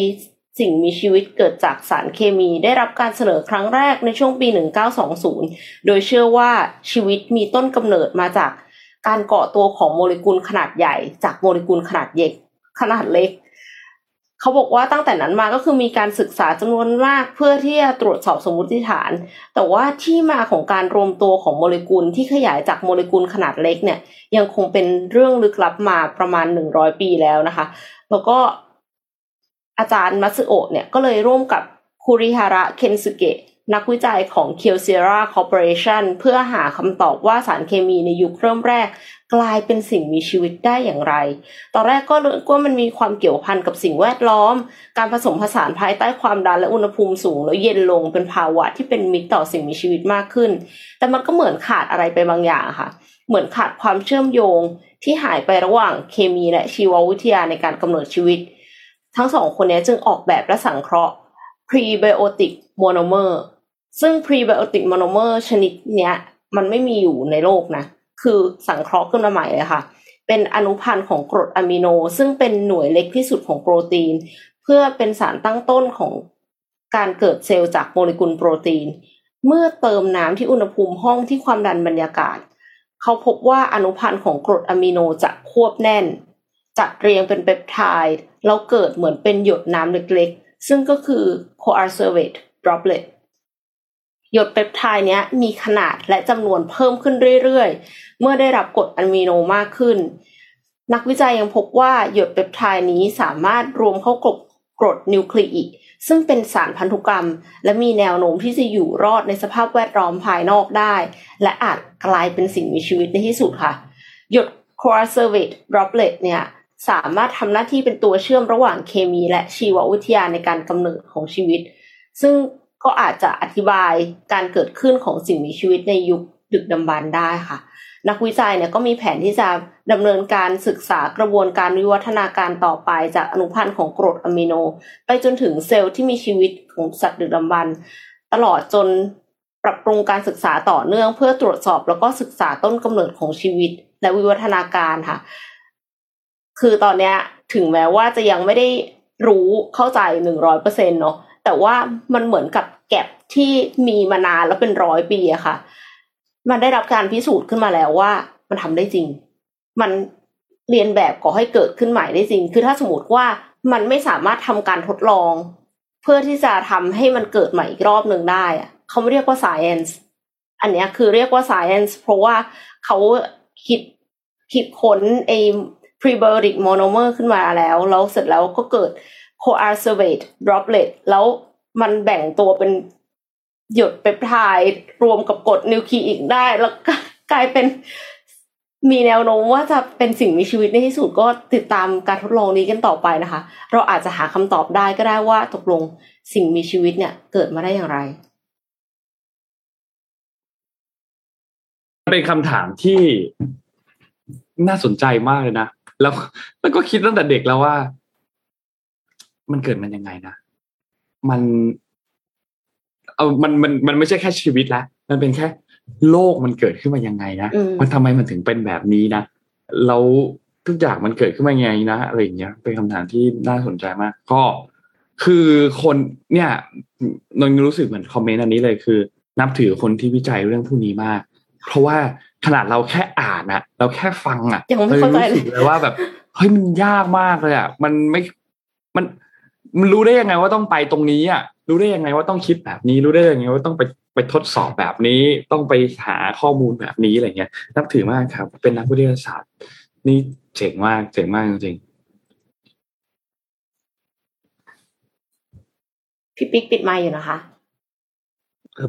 สิ่งมีชีวิตเกิดจากสารเคมีได้รับการเสนอครั้งแรกในช่วงปี 1920 โดยเชื่อว่าชีวิตมีต้นกำเนิดมาจากการเกาะตัวของโมเลกุลขนาดใหญ่ จากโมเลกุลขนาดเล็กขนาดเล็ก เขาบอกว่าตั้งแต่นั้นมาก็คือมีการศึกษาจำนวนมากเพื่อที่จะตรวจสอบสมมติฐาน แต่ว่าที่มาของการรวมตัวของโมเลกุลที่ขยายจากโมเลกุลขนาดเล็กเนี่ยยังคงเป็นเรื่องลึกลับมาประมาณหนึ่งร้อยปีแล้วนะคะ แล้วก็ อาจารย์มัตสึโอะเนี่ยก็เลยร่วมกับคุริฮาระเคนสุเกะนักวิจัยของ k y o s e r a Corporation เพื่อหาคำตอบว่าสารเคมีในยุคเริ่มแรก กลายเป็นสิ่งมีชีวิตได้อย่างไร ตอนแรกก็รู้ว่ามันมีความเกี่ยวพันกับสิ่งแวดล้อม การผสมผสานภายใต้ความดันและอุณหภูมิสูง แล้วเย็นลงเป็นภาวะที่เป็นมิตรต่อสิ่งมีชีวิตมากขึ้น แต่มันก็เหมือนขาดอะไรไปบางอย่างค่ะ เหมือนขาดความเชื่อมโยงที่หายไประหว่างเคมีและชีววิทยาในการกำเนิดชีวิต ทั้งสองคนนี้จึงออกแบบและสังเคราะห์ prebiotic monomer ซึ่ง prebiotic monomer ชนิดเนี้ย มันไม่มีอยู่ในโลกนะ คือสังเคราะห์ขึ้นมาใหม่เลยค่ะ เป็นอนุพันธ์ของกรดอะมิโน ซึ่งเป็นหน่วยเล็กที่สุดของโปรตีน เพื่อเป็นสารตั้งต้นของการเกิดเซลล์จากโมเลกุลโปรตีน เมื่อเติมน้ำที่อุณหภูมิห้องที่ความดันบรรยากาศ เขาพบว่าอนุพันธ์ของกรดอะมิโนจะควบแน่น จัดเรียงเป็นเปปไทด์ แล้วเกิดเหมือนเป็นหยดน้ำเล็กๆ ซึ่งก็คือ coarservate droplet หยดเปปไทด์นี้มีขนาดและจำนวนเพิ่มขึ้นเรื่อยๆ เมื่อได้รับกรดอะมิโนมากขึ้น นักวิจัยยังพบว่าหยดเปปไทด์นี้สามารถรวมเข้ากรดกรดนิวคลีอิกซึ่งเป็นสารพันธุกรรม และมีแนวโน้มที่จะอยู่รอดในสภาพแวดล้อมภายนอกได้ และอาจกลายเป็นสิ่งมีชีวิตในที่สุดค่ะ หยด c o r s e r v a t e droplet เนี่ย สามารถทำหน้าที่เป็นตัวเชื่อมระหว่างเคมีและชีววิทยาในการกำเนิดของชีวิต ซึ่งก็อาจจะอธิบายการเกิดขึ้นของสิ่งมีชีวิตในยุคดึกดำบรรพ์ได้ค่ะ นักวิจัยเนี่ยก็มีแผนที่จะดำเนินการศึกษากระบวนการวิวัฒนาการต่อไปจากอนุพันธ์ของกรดอะมิโน ไปจนถึงเซลล์ที่มีชีวิตของสัตว์ดึกดำบรรพ์ตลอดจนปรับปรุงการศึกษาต่อเนื่องเพื่อตรวจสอบแล้วก็ศึกษาต้นกำเนิดของชีวิตและวิวัฒนาการค่ะ คือตอนเนี้ยถึงแม้ว่าจะยังไม่ได้รู้เข้าใจหนึ่งร้อยเปอร์เซ็นเนาะแต่ว่ามันเหมือนกับแก็บที่มีมานานแล้วเป็นร้อยปีอะค่ะ มันได้รับการพิสูจน์ขึ้นมาแล้วว่า มันทำได้จริง มันเรียนแบบก่อให้เกิดขึ้นใหม่ได้จริง คือถ้าสมมติว่ามันไม่สามารถทำการทดลอง เพื่อที่จะทำให้มันเกิดใหม่อีกรอบหนึ่งได้อะเขาไม่เรียกว่า science อันนี้คือเรียกว่า science เพราะว่าเขาคิดคิดค้นไอ prebiotic monomer ขึ้นมาแล้ว แล้วเสร็จแล้วก็เกิด coarservate droplet แล้วมันแบ่งตัวเป็นหยดเปปไทด์รวมกับกรดนิวคลีอิกได้ แล้วกลายเป็นมีแนวโน้มว่าจะเป็นสิ่งมีชีวิตในที่สุดก็ติดตามการทดลองนี้กันต่อไปนะคะ เราอาจจะหาคำตอบได้ก็ได้ว่าตกลงสิ่งมีชีวิตเนี่ยเกิดมาได้อย่างไร เป็นคำถามที่น่าสนใจมากเลยนะ แล้ว แล้วก็คิดตั้งแต่เด็กแล้วว่า มันเกิดมันยังไงนะมันเอามันมันมันไม่ใช่แค่ชีวิตแล้วมันเป็นแค่ โลกมันเกิดขึ้นมายังไงนะมันทำไมมันถึงเป็นแบบนี้นะแล้วทุกอย่างมันเกิดขึ้นมายังไงนะอะไรอย่างเงี้ย เป็นคำถามที่น่าสนใจมาก ก็คือคนเนี่ยนนรู้สึกเหมือนคอมเมนต์อันนี้เลยคือ นับถือคนที่วิจัยเรื่องพวกนี้มาก เพราะว่าขนาดเราแค่อ่านอะเราแค่ฟังอะยังไม่เข้าใจเลยว่าแบบเฮ้ยมันยากมากเลยอะมันไม่มันมันรู้ได้ยังไงว่าต้องไปตรงนี้อะ รู้ได้ยังไงว่าต้องคิดแบบนี้ รู้ได้ยังไงว่าต้องไปไปทดสอบแบบนี้ ต้องไปหาข้อมูลแบบนี้อะไรเงี้ย นับถือมากครับ เป็นนักวิทยาศาสตร์ นี่เจ๋งมาก เจ๋งมากจริงพี่ปิ๊กปิดไมค์อยู่นะคะ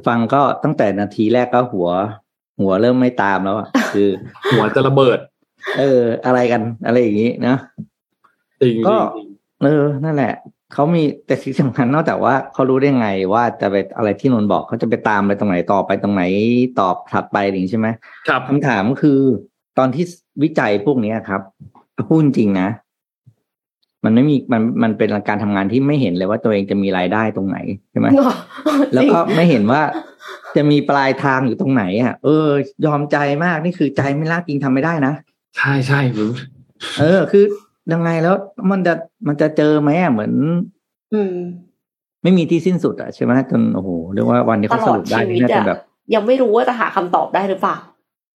ฟังก็ตั้งแต่นาทีแรกก็หัว หัวเริ่มไม่ตามแล้วอะคือ หัวจะระเบิด เออ อะไรกัน อะไรอย่างนี้นะจริงก็จริงเออ นั่นแหละเขามีแต่สิ่งสำคัญนอกจากว่าเขารู้ได้ไงว่าจะไปอะไรที่นนท์บอกเขาจะไปตามไปตรงไหนต่อไปตรงไหนตอบถัดไปอย่างนี้ใช่ไหมครับคำถามคือตอนที่วิจัยพวกเนี้ยครับพูดจริงนะ มันไม่มีมันมันเป็นการทำงานที่ไม่เห็นเลยว่าตัวเองจะมีรายได้ตรงไหนใช่ไหมแล้วก็ไม่เห็นว่า จะมีปลายทางอยู่ตรงไหนอะ เออ ยอมใจมากนี่คือใจไม่รักจริงทำไม่ได้นะ ใช่ใช่ผมเออ คือยังไงแล้วมันจะมันจะเจอไหมอะเหมือน อืม ไม่มีที่สิ้นสุดอะใช่ไหมจนโอ้โหเรียกว่าวันที่ตเขาลสอดรุปได้ชีวินี่ตน่าจะอะแบบ ยังไม่รู้ว่าจะหาคำตอบได้หรือเปล่า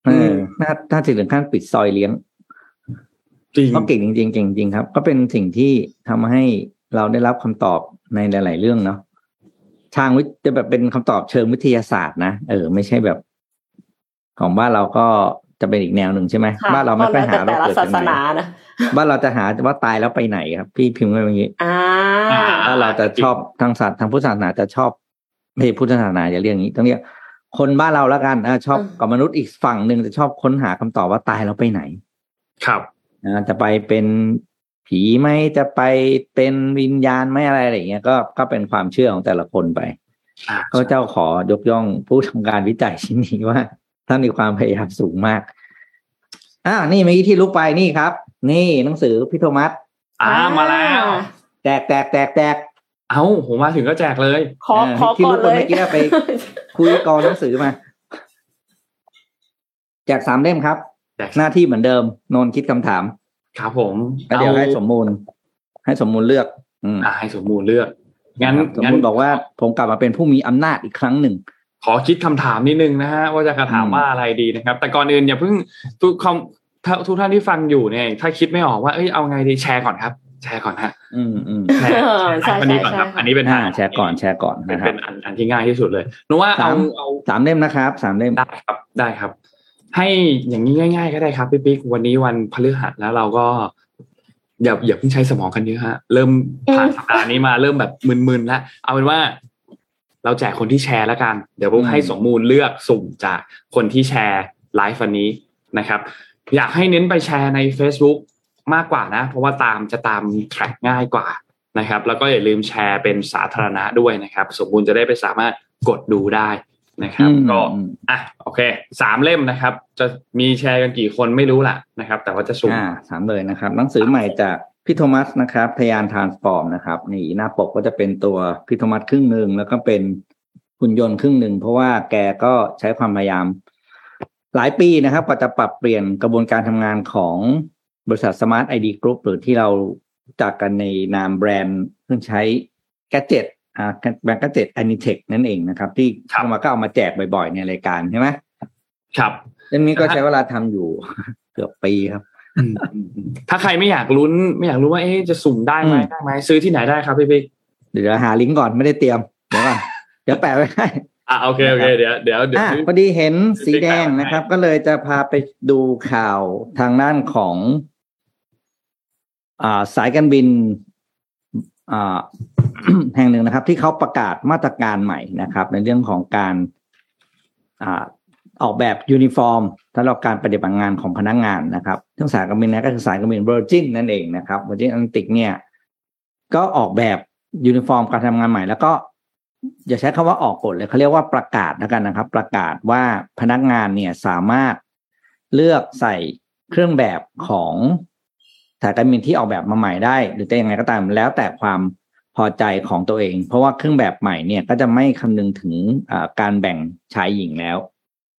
เออน่าน่าจะถึงขั้นปิดซอยเลี้ยงจริงก็เก่งจริงๆเก่งจริงครับ ก็เป็นสิ่งที่ทำให้เราได้รับคำตอบในหลาย ๆ เรื่องเนาะ ทางวิทจะแบบเป็นคำตอบเชิงวิทยาศาสตร์นะเออ ไม่ใช่แบบ ของบ้านเราก็จะเป็นอีกแนวหนึ่งใช่ไหมค่ะบ้านเราไม่ค่อยหาก็แล้วแต่แต่ละเกิดศาจากสไหนนานะบ้านเราจะหาว่าตายแล้วไปไหนครับ พี่พิมพ์ไว้อย่างนี้อ่าถ้าเราจะชอบทางศาสตร์ทางพุทธศาสนาจะชอบไม่ใช่พุทธศาสนาอย่าเรียกอย่างนี้ต้องเรียกคนบ้านเราแล้วกันอ่าชอบกับมนุษย์อีกฝั่งหนึ่งจะชอบค้นหาคำตอบว่าตายแล้วไปไหน ครับอ่าจะไปเป็น ผีไหมจะไปเป็นวิญญาณไหมอะไรอะไรอย่างเงี้ยก็ก็เป็นความเชื่อของแต่ละคนไปอ่าก็เจ้าขอยกย่องผู้ทำการวิจัยชิ้นนี้ว่าท่านมีความพยายามสูงมากอ่านี่เมื่อกี้ที่ลุกไปนี่ครับ นี่หนังสือพี่โทมัสอ่ามาแล้วแตกแตกแตกแตกเอ้าผมมาถึงก็แจกเลย ขอเออขอที่ก่อนรู้เลยเมื่อกี้ไป คุยกองหนังสือมาแจกสามเล่มครับแจกหน้าที่เหมือนเดิม นนท์คิดคำถาม ครับผมแล้วเดี๋ยวให้สมมูล ให้สมมูลเลือก อืมอ่าให้สมมูลเลือก งั้นครับสมงั้นมูลบอกว่าผมกลับมาเป็นผู้มีอำนาจอีกครั้งหนึ่ง ขอคิดคำถามนิดนึงนะฮะว่าจะกระถามอืมว่าอะไรดีนะครับ แต่ก่อนอื่นอย่าเพิ่งทุกคำถ้าทุกท่านที่ฟังอยู่เนี่ย ถ้าคิดไม่ออกว่าเอ้ยเอาไงดีแชร์ก่อนครับ แชร์ก่อนฮะ อืมอืมแชร์เออใช่อันนี้ก่อนครับใช่อันนี้เป็นอ่าแชร์ก่อนแชร์ก่อนเป็นนะครัเป็บนอันอันที่ง่ายที่สุดเลยนึกว่าเอาสามเอาสามเล่มนะครับสามเล่มได้ครับได้ครับ ให้อย่างนี้ง่าย ๆ ก็ได้ครับพี่ปิ๊กวันนี้วันพฤหัสแล้วเราก็อย่าอย่าเพิ่งใช้สมองกันเยอะฮะเริ่มผ่านสัปดาห์นี้มาเริ่มแบบมึนๆแล้วเอาเป็นว่า เราแจกคนที่แชร์แล้วกัน เดี๋ยวผมอืมให้สมมูลเลือกสุ่มจากคนที่แชร์ไลฟ์วันนี้นะครับ อยากให้เน้นไปแชร์ใน Facebook มากกว่านะ เพราะว่าตามจะตามแทร็กง่ายกว่านะครับ แล้วก็อย่าลืมแชร์เป็นสาธารณะด้วยนะครับ สมบูรณ์จะได้ไปสามารถกดดูได้ นะครับอืมก็อืมอะโอเคสามเล่มนะครับ จะมีแชร์กันกี่คนไม่รู้ล่ะนะครับ แต่ว่าจะสุ่มอ่าสามเลยนะครับ หนังสือใหม่จากพี่โทมัสนะครับพยานทานสฟอร์มนะครับ นี่หน้าปกก็จะเป็นตัวพี่โทมัสครึ่งหนึ่งแล้วก็เป็นหุ่นยนต์ครึ่งหนึ่งเพราะว่าแกก็ใช้ความพยายาม หลายปีนะครับกว่าจะปรับเปลี่ยนกระบวนการทำงานของบริษัท Smart ID Group หรือที่เรารู้จักกันในนามแบรนด์เครื่องใช้แกจิตอ่า แบรนด์แกจิต Anitech นั่นเองนะครับ ที่ครับเข้ามาก็เอามาแจกบ่อยๆ ในรายการใช่ไหมครับเรื่องนี้ก็ใช้เวลาทำอยู่เกือบปีครับ ถ้าใครไม่อยากลุ้น ไม่อยากรู้ว่าเอ๊ะจะสุ่มได้ไหมอืมได้ไหมซื้อที่ไหนได้ครับพี่ปิ๊กเดี๋ยวหาลิงก์ก่อนไม่ได้เตรียมเดี๋ยวก่อนเดี๋ยวแปะไว้ให้อะโอเคโอเคเดี๋ยวเดี๋ยวเดี๋ยวอะซื้อพอดีเห็นสีแดงแปะไว้ให้นะครับ ก็เลยจะพาไปดูข่าวทางด้านของ อ่าสายการบินอ่า แห่งหนึ่งนะครับ ที่เขาประกาศมาตรการใหม่นะครับ ในเรื่องของการอออกแบบยูนิฟอร์มสำหรับการปฏิบัติงานของพนักงานนะครับทั้งสายการบินนะก็คือสายการบิน Virgin นั่นเองนะครับ Virgin Atlantic เนี่ย ก็ออกแบบยูนิฟอร์มการทำงานใหม่ แล้วก็อย่าใช้คำว่าออกกฎเลยเขาเรียกว่าประกาศแล้วกันนะครับ ประกาศว่าพนักงานเนี่ยสามารถเลือกใส่เครื่องแบบของ สายการบินที่ออกแบบมาใหม่ได้ หรือจะยังไงก็ตามแล้วแต่ความพอใจของตัวเอง เพราะว่าเครื่องแบบใหม่เนี่ยก็จะไม่คำนึงถึงการแบ่งชายหญิงแล้ว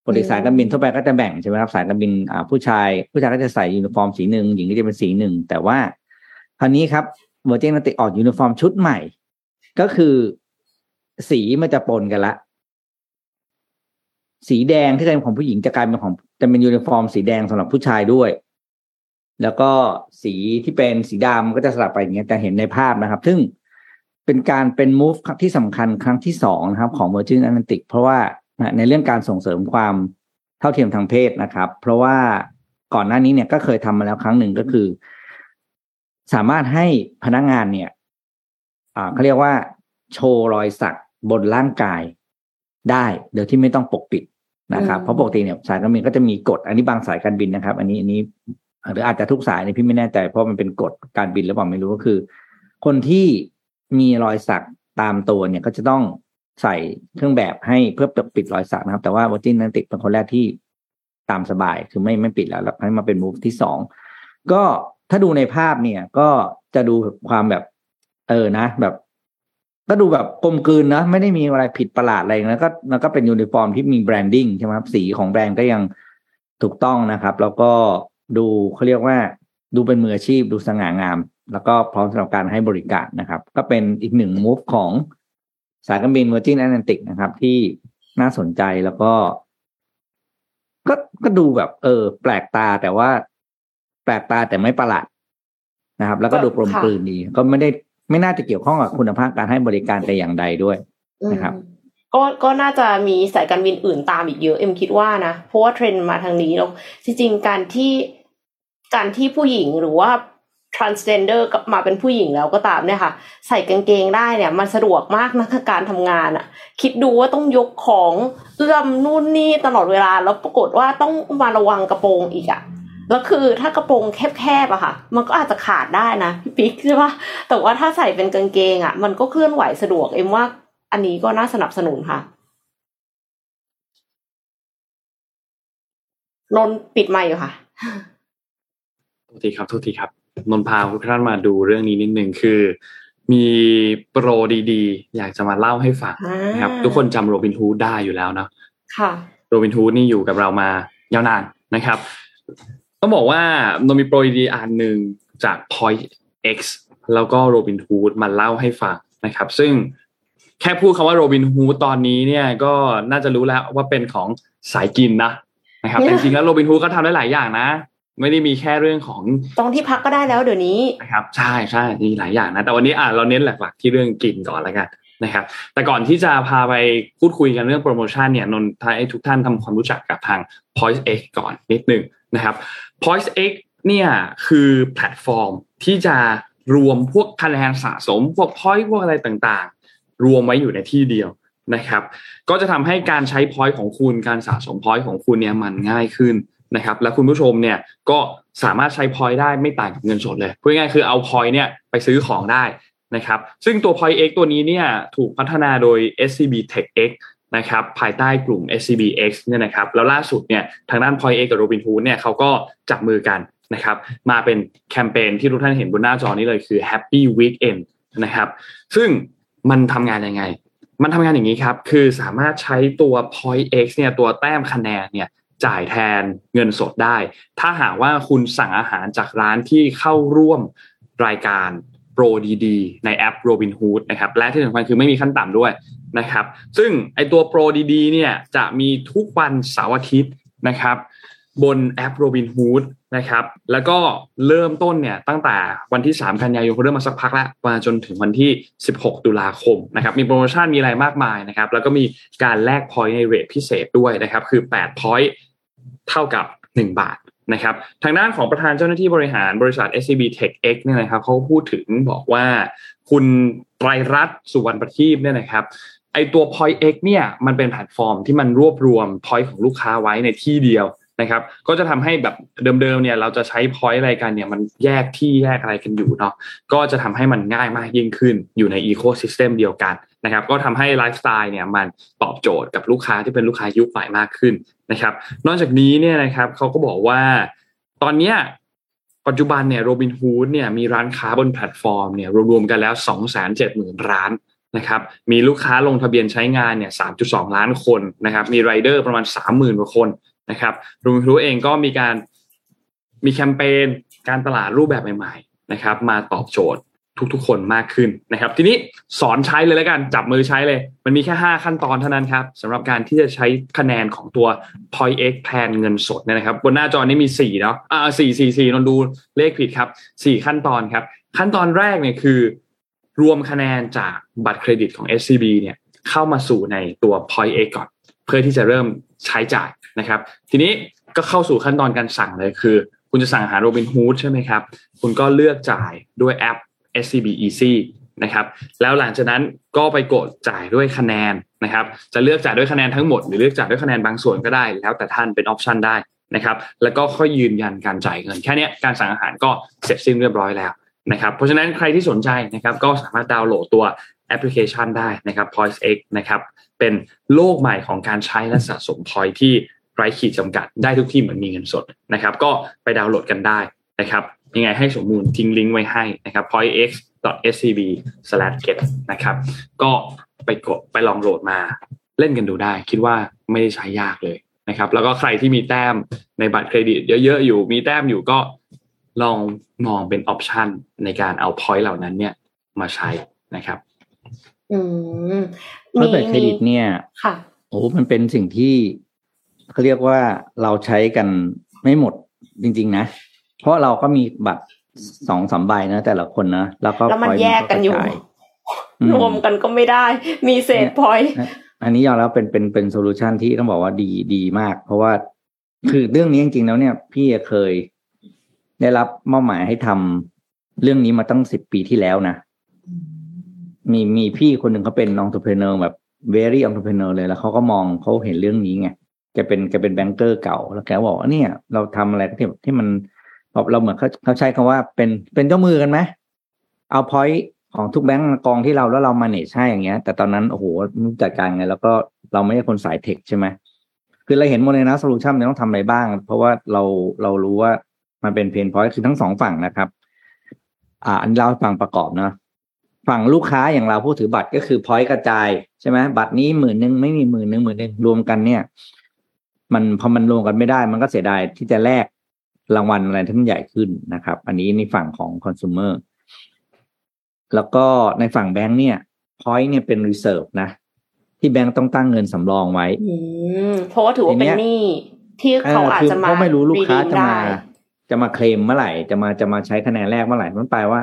ปกติสายการบินทั่วไปก็จะแบ่งใช่ไหมครับสายการบินผู้ชาย ผู้ชายก็จะใส่ยูนิฟอร์มสีหนึ่งหญิงก็จะเป็นสีหนึ่งแต่ว่าคราวนี้ครับ Virgin Atlantic ออกยูนิฟอร์มชุดใหม่ ก็คือสีมันจะปนกันละ สีแดงที่เป็นของผู้หญิงจะกลายเป็นของจะเป็นยูนิฟอร์มสีแดงสำหรับผู้ชายด้วย แล้วก็สีที่เป็นสีดำก็จะสลับไปอย่างเงี้ยจะเห็นในภาพนะครับ ซึ่งเป็นการเป็น move ที่สำคัญครั้งที่สองนะครับ ของ Virgin Atlantic เพราะว่าในเรื่องการส่งเสริมความเท่าเทียมทางเพศนะครับ เพราะว่าก่อนหน้านี้เนี่ยก็เคยทำมาแล้วครั้งหนึ่งก็คือ สามารถให้พนักงานเนี่ยเขาเรียกว่า โชว์รอยสักบนร่างกายได้โดยที่ไม่ต้องปกปิดนะครับ เพราะปกติเนี่ยสายการบินก็จะมีกฎอันนี้บางสายการบินนะครับ อันนี้อันนี้ หรืออาจจะทุกสายนี่พี่ไม่แน่ใจ เพราะมันเป็นกฎการบินหรือเปล่าไม่รู้ก็คือ คนที่มีรอยสักตามตัวเนี่ยก็จะต้องใส่เครื่องแบบให้เพื่อปิดรอยสักนะครับ แต่ว่า Virgin Atlantic เป็นคนแรกที่ตามสบายคือไม่ไม่ปิดแล้วแล้วให้มาเป็นมูฟที่สองก็ถ้าดูในภาพเนี่ย ก็จะดูความแบบ เออนะ แบบก็ดูแบบกลมกลืนนะไม่ได้มีอะไรผิดประหลาดอะไรแล้วก็แล้วก็เป็นยูนิฟอร์มที่มี branding ใช่ไหมครับสีของแบรนด์ก็ยังถูกต้องนะครับ แล้วก็ ดูเขาเรียกว่าดูเป็นมืออาชีพดูสง่างาม แล้วก็พร้อมสำหรับการให้บริการนะครับ ก็เป็นอีกหนึ่ง move ของสายการบิน Virgin Atlantic นะครับ ที่น่าสนใจแล้วก็ ก็ก็ดูแบบ เออ แปลกตาแต่ว่า แปลกตาแต่ไม่ประหลาดนะครับ แล้วก็ดูกลมกลืนดีก็ไม่ได้ไม่น่าจะเกี่ยวข้องกับคุณภาพการให้บริการแต่อย่างใดด้วยนะครับ ก็ก็น่าจะมีสายการบินอื่นตามอีกเยอะเอ็มคิดว่านะเพราะว่าเทรนด์มาทางนี้แล้วจริงๆการที่การที่ผู้หญิงหรือว่า transgender มาเป็นผู้หญิงแล้วก็ตามเนี่ยค่ะ ใส่กางเกงได้เนี่ย มันสะดวกมากนะการทำงานอะ่ะ คิดดูว่าต้องยกของเอื้อมนู่นนี่ตลอดเวลาแล้วปรากฏว่าต้องมาระวังกระโปรงอีกอะ่ะแล้วคือถ้ากระโปรงแคบๆอะค่ะ มันก็อาจจะขาดได้นะพี่ปิ๊กใช่ปะแต่ว่าถ้าใส่เป็นกางเกงอะมันก็เคลื่อนไหวสะดวกเอ็มว่า อันนี้ก็น่าสนับสนุนค่ะนนปิดไมค์อยู่ค่ะโทษทีครับโทษทีครับนนพาทุกท่านมาดูเรื่องนี้นิดนึงคือ มีโปรดีๆ อยากจะมาเล่าให้ฟังนะครับ ทุกคนจำโรบินฮูดได้อยู่แล้วเนาะค่ะโรบินฮูดนี่อยู่กับเรามายาวนานนะครับต้องบอกว่านนมีโปรดีๆอันหนึ่งจาก Point X แล้วก็โรบินฮูดมาเล่าให้ฟังนะครับ ซึ่ง แค่พูดคำว่าโรบินฮูดตอนนี้เนี่ยก็น่าจะรู้แล้วว่าเป็นของสายกินเนาะนะครับจริงๆแล้วโรบินฮูดเขาทำได้หลายอย่างนะ ไม่ได้มีแค่เรื่องของตรงที่พักก็ได้แล้วเดี๋ยวนี้นะครับ ใช่ใช่มีหลายอย่างนะ แต่วันนี้อะเราเน้นหลักๆที่เรื่องกินก่อนแล้วกันนะครับ แต่ก่อนที่จะพาไปพูดคุยกันเรื่องโปรโมชั่นเนี่ยนนทายให้ทุกท่านทำความรู้จักกับทาง Point X ก่อนนิดนึงนะครับ Point X เนี่ยคือแพลตฟอร์มที่จะรวมพวกคะแนนสะสมพวก point พวกอะไรต่างๆ รวมไว้อยู่ในที่เดียวนะครับ ก็จะทำให้การใช้ point ของคุณการสะสม point ของคุณเนี่ยมันง่ายขึ้นนะครับ และคุณผู้ชมเนี่ยก็สามารถใช้พอยต์ได้ไม่ต่างกับเงินสดเลยพูดง่ายคือเอาพอยต์เนี่ยไปซื้อของได้นะครับ ซึ่งตัว Point X ตัวนี้เนี่ยถูกพัฒนาโดย SCB Tech X นะครับภายใต้กลุ่ม SCBX เนี่ยนะครับแล้วล่าสุดเนี่ยทางด้าน Point X กับ Robinhood เนี่ยเขาก็จับมือกันนะครับมาเป็นแคมเปญที่ทุกท่านเห็นบนหน้าจอนี้เลยคือ Happy Weekend นะครับซึ่ง มันทำงานยังไง มันทำงานอย่างนี้ครับ คือสามารถใช้ตัว Point X เนี่ยตัวแต้มคะแนนเนี่ยจ่ายแทนเงินสดได้ ถ้าหากว่าคุณสั่งอาหารจากร้านที่เข้าร่วมรายการโปรดีๆในแอป Robinhood นะครับ และที่สำคัญคือไม่มีขั้นต่ำด้วยนะครับ ซึ่งไอตัวโปรดีๆเนี่ยจะมีทุกวันเสาร์อาทิตย์นะครับ บนแอป Robinhood นะครับ แล้วก็เริ่มต้นเนี่ยตั้งแต่วันที่ 3 กันยายนเริ่มมาสักพักแล้วมาจนถึงวันที่ 16 ตุลาคมนะครับ มีโปรโมชั่นมีอะไรมากมายนะครับ แล้วก็มีการแลก point ใน rate พิเศษด้วยนะครับ คือ8 point เท่ากับ 1 บาทนะครับ ทางด้านของประธานเจ้าหน้าที่บริหารบริษัท SCB Tech X เนี่ยนะครับเขาพูดถึงบอกว่าคุณไตรรัตน์สุวรรณประทีปเนี่ยนะครับไอตัว Point X เนี่ยมันเป็นแพลตฟอร์มที่มันรวบรวม Point ของลูกค้าไว้ในที่เดียว นะครับ ก็จะทำให้แบบเดิมๆเนี่ยเราจะใช้ Point อะไรกันเนี่ยมันแยกที่แยกอะไรกันอยู่เนาะก็จะทำให้มันง่ายมากยิ่งขึ้นอยู่ใน ecosystem เดียวกันนะครับ ก็ทำให้ไลฟ์สไตล์เนี่ยมันตอบโจทย์กับลูกค้าที่เป็นลูกค้ายุคใหม่มากขึ้นนะครับ นอกจากนี้เนี่ยนะครับเขาก็บอกว่าตอนเนี้ยปัจจุบันเนี่ยโรบินฮูดเนี่ยมีร้านค้าบนแพลตฟอร์มเนี่ยรวมๆกันแล้ว 270,000 ร้านนะครับมีลูกค้าลงทะเบียนใช้งานเนี่ย3.2 ล้านคนนะครับมีไรเดอร์ประมาณ 30,000กว่าคน นะครับรบินฮูเองก็มีการมีแคมเปญการตลาดรูปแบบใหม่ๆนะครับมาตอบโจทย์ทุกๆ คนมากขึ้นนะครับ ทีนี้สอนใช้เลยแล้วกันจับมือใช้เลย มันมีแค่ 5 ขั้นตอนเท่านั้นครับสำหรับการที่จะใช้คะแนนของตัว Point X แทนเงินสดนะครับ บนหน้าจอนี้มี 4 เนาะอ่าสี่สี่สี่นนดูเลขผิดครับ 4 ขั้นตอนครับ ขั้นตอนแรกเนี่ยคือ รวมคะแนนจากบัตรเครดิตของ SCB เนี่ยเข้ามาสู่ในตัว Point X ก่อน เพื่อที่จะเริ่มใช้จ่าย นะครับ ทีนี้ก็เข้าสู่ขั้นตอนการสั่งเลยคือ คุณจะสั่งอาหารโรบินฮูดใช่ไหมครับ คุณก็เลือกจ่ายด้วยแอป SCB Easy นะครับแล้วหลังจากนั้นก็ไปกดจ่ายด้วยคะแนนนะครับ จะเลือกจ่ายด้วยคะแนนทั้งหมดหรือเลือกจ่ายด้วยคะแนนบางส่วนก็ได้ แล้วแต่ท่านเป็น option ได้นะครับ แล้วก็ค่อยยืนยันการจ่ายเงินแค่นี้การสั่งอาหารก็เสร็จสิ้นเรียบร้อยแล้วนะครับ เพราะฉะนั้นใครที่สนใจนะครับก็สามารถดาวน์โหลดตัวแอปพลิเคชันได้นะครับ Point X นะครับเป็นโลกใหม่ของการใช้และสะสม point ที่ ไร้ขีดจำกัดได้ทุกที่เหมือนมีเงินสดนะครับ ก็ไปดาวน์โหลดกันได้นะครับ ยังไงให้สมมูลทิ้งลิงก์ไว้ให้นะครับ pointx.scb/get นะครับ ก็ไปกดไปลองโหลดมาเล่นกันดูได้ คิดว่าไม่ได้ใช้ยากเลยนะครับ แล้วก็ใครที่มีแต้มในบัตรเครดิต เยอะๆอยู่ มีแต้มอยู่ก็ลองมองเป็นออปชันในการเอา point เหล่านั้นเนี่ยมาใช้นะครับ อืมเพราะบัตรเครดิตเนี่ย ค่ะ โอ้มันเป็นสิ่งที่ เขาเรียกว่าเราใช้กันไม่หมดจริง ๆ นะ เพราะเราก็มีบัตรสองสามใบนะแต่ละคนนะแล้วก็แล้วมัน point แยกกันอยู่ระจาอืมรวมกันก็ไม่ได้ มีเศษ pointอันนี้ยอมแล้วเป็นเป็นเป็น solution ที่ต้องบอกว่าดีดีมาก เพราะว่าคือเรื่องนี้จริงๆแล้วเนี่ย พี่เคย ได้รับมอบหมายให้ทำเรื่องนี้มาตั้งสิบปีที่แล้วนะมีมีพี่คนหนึ่งเขาเป็นองค์ประกอบแบบ very entrepreneur เลยแล้วเขาก็มองเขาเห็นเรื่องนี้ไง แกเป็นแกเป็น banker เก่าแล้วแกบอกว่าเนี่ย เราทำอะไรที่ที่มันเราเหมือนเขาเขาใช้คำว่าเป็นเป็นเจ้ามือกันไหมเอา point ของทุกแบงก์กองที่เราแล้วเรา manage ให้อย่างเงี้ย แต่ตอนนั้นโอ้โหจัดการไงแล้วก็เราไม่ใช่คนสาย tech ใช่ไหมคือเราเห็นโมเดลนะ solution มันต้องทำอะไรบ้าง เพราะว่าเราเรารู้ว่ามันเป็น pain point คือทั้งสองฝั่งนะครับ อ่า อันเล่าให้ฟังประกอบเนาะฝั่งลูกค้าอย่างเราผู้ถือบัตรก็คือ point กระจายใช่ไหมบัตรนี้หมื่นหนึ่งไม่มีหมื่นหนึ่งหมื่นหนึ่งรวมกันเนี่ย มันพอมันรวมกันไม่ได้ มันก็เสียดายที่จะแลกรางวัลอะไรที่มันใหญ่ขึ้นนะครับ อันนี้ในฝั่งของคอน sumer แล้วก็ในฝั่งแบงค์เนี่ย point เนี่ยเป็น reserve นะที่แบงค์ต้องตั้งเงินสำรองไว้อืมเพราะว่าถือว่าเป็นหนี้ที่เขาอาจจะมาเคืเพราะไม่รู้ลูกค้า redeem จะมาได้จะมาเคลมเมื่อไหร่ จะมาจะมาใช้คะแนนแรกเมื่อไหร่มันแปลว่า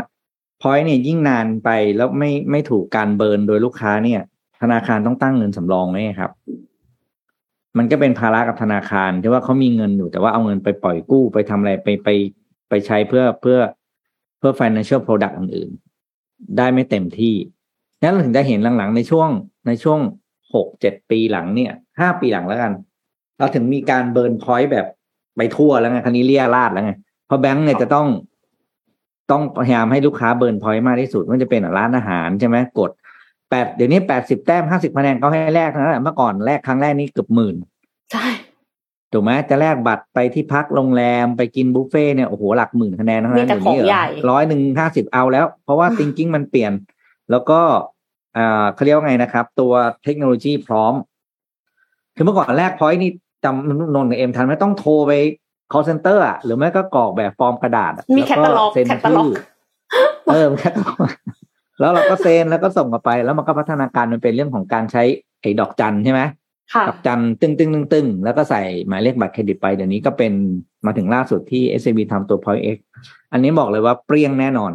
พอยต์เนี่ยยิ่งนานไปแล้วไม่ไม่ถูกการเบิร์นโดยลูกค้าเนี่ย ธนาคารต้องตั้งเงินสำรองไว้ครับ มันก็เป็นภาระกับธนาคารที่ว่าเขามีเงินอยู่แต่ว่าเอาเงินไปปล่อยกู้ไปทำอะไรไปไปไปใช้เพื่อเพื่อเพื่อ financial product อื่นๆ ได้ไม่เต็มที่นั้นเราถึงจะเห็นหลังๆ ในช่วงในช่วงหกเจ็ดปีหลังเนี่ยห้าปีหลังแล้วกัน เราถึงมีการ burn point แบบไปทั่วแล้วไงคราวนี้เรี่ยราดแล้วไงเพราะแบงก์เนี่ยจะต้องต้องพยายามให้ลูกค้า burn point มากที่สุดไม่ว่าจะเป็นร้านอาหารใช่ไหมกด แปดเดี๋ยวนี้แปดสิบแต้มห้าสิบคะแนนเขาให้แลกนะเมื่อก่อนแลกครั้งแรกนี่เกือบหมื่นใช่ถูกไหมจะแลกบัตรไปที่พักโรงแรมไปกินบุฟเฟ่ต์เนี่ยโอ้โหหลักหมื่นคะแนนทั้งมีนั้นแต่ของใหญ่ร้อยหนึ่งห้าสิบเอาแล้ว เพราะว่า thinking มันเปลี่ยน แล้วก็อ่าเขาเรียกว่าไงนะครับ ตัวเทคโนโลยีพร้อม คือเมื่อก่อนแลก point นี่จำนนกับเอ็มทันไหมต้องโทรไป call center อะหรือไม่ก็กรอกแบบฟอร์มกระดาษอะมีล้วแคตตาล็อกเซ็นแคตตาล็อกใช่เออแคตตาล็อก แล้วเราก็เซ็นแล้วก็ส่งกลับไป แล้วมันก็พัฒนาการมันเป็นเรื่องของการใช้ไอ้ดอกจันใช่ไหมค่ะกับจันตึงตึงตึงตึงแล้วก็ใส่หมายเลขบัตรเครดิตไปเดี๋ยวนี้ก็เป็นมาถึงล่าสุดที่ SCB ทำตัว Point X อันนี้บอกเลยว่าเปรี้ยงแน่นอน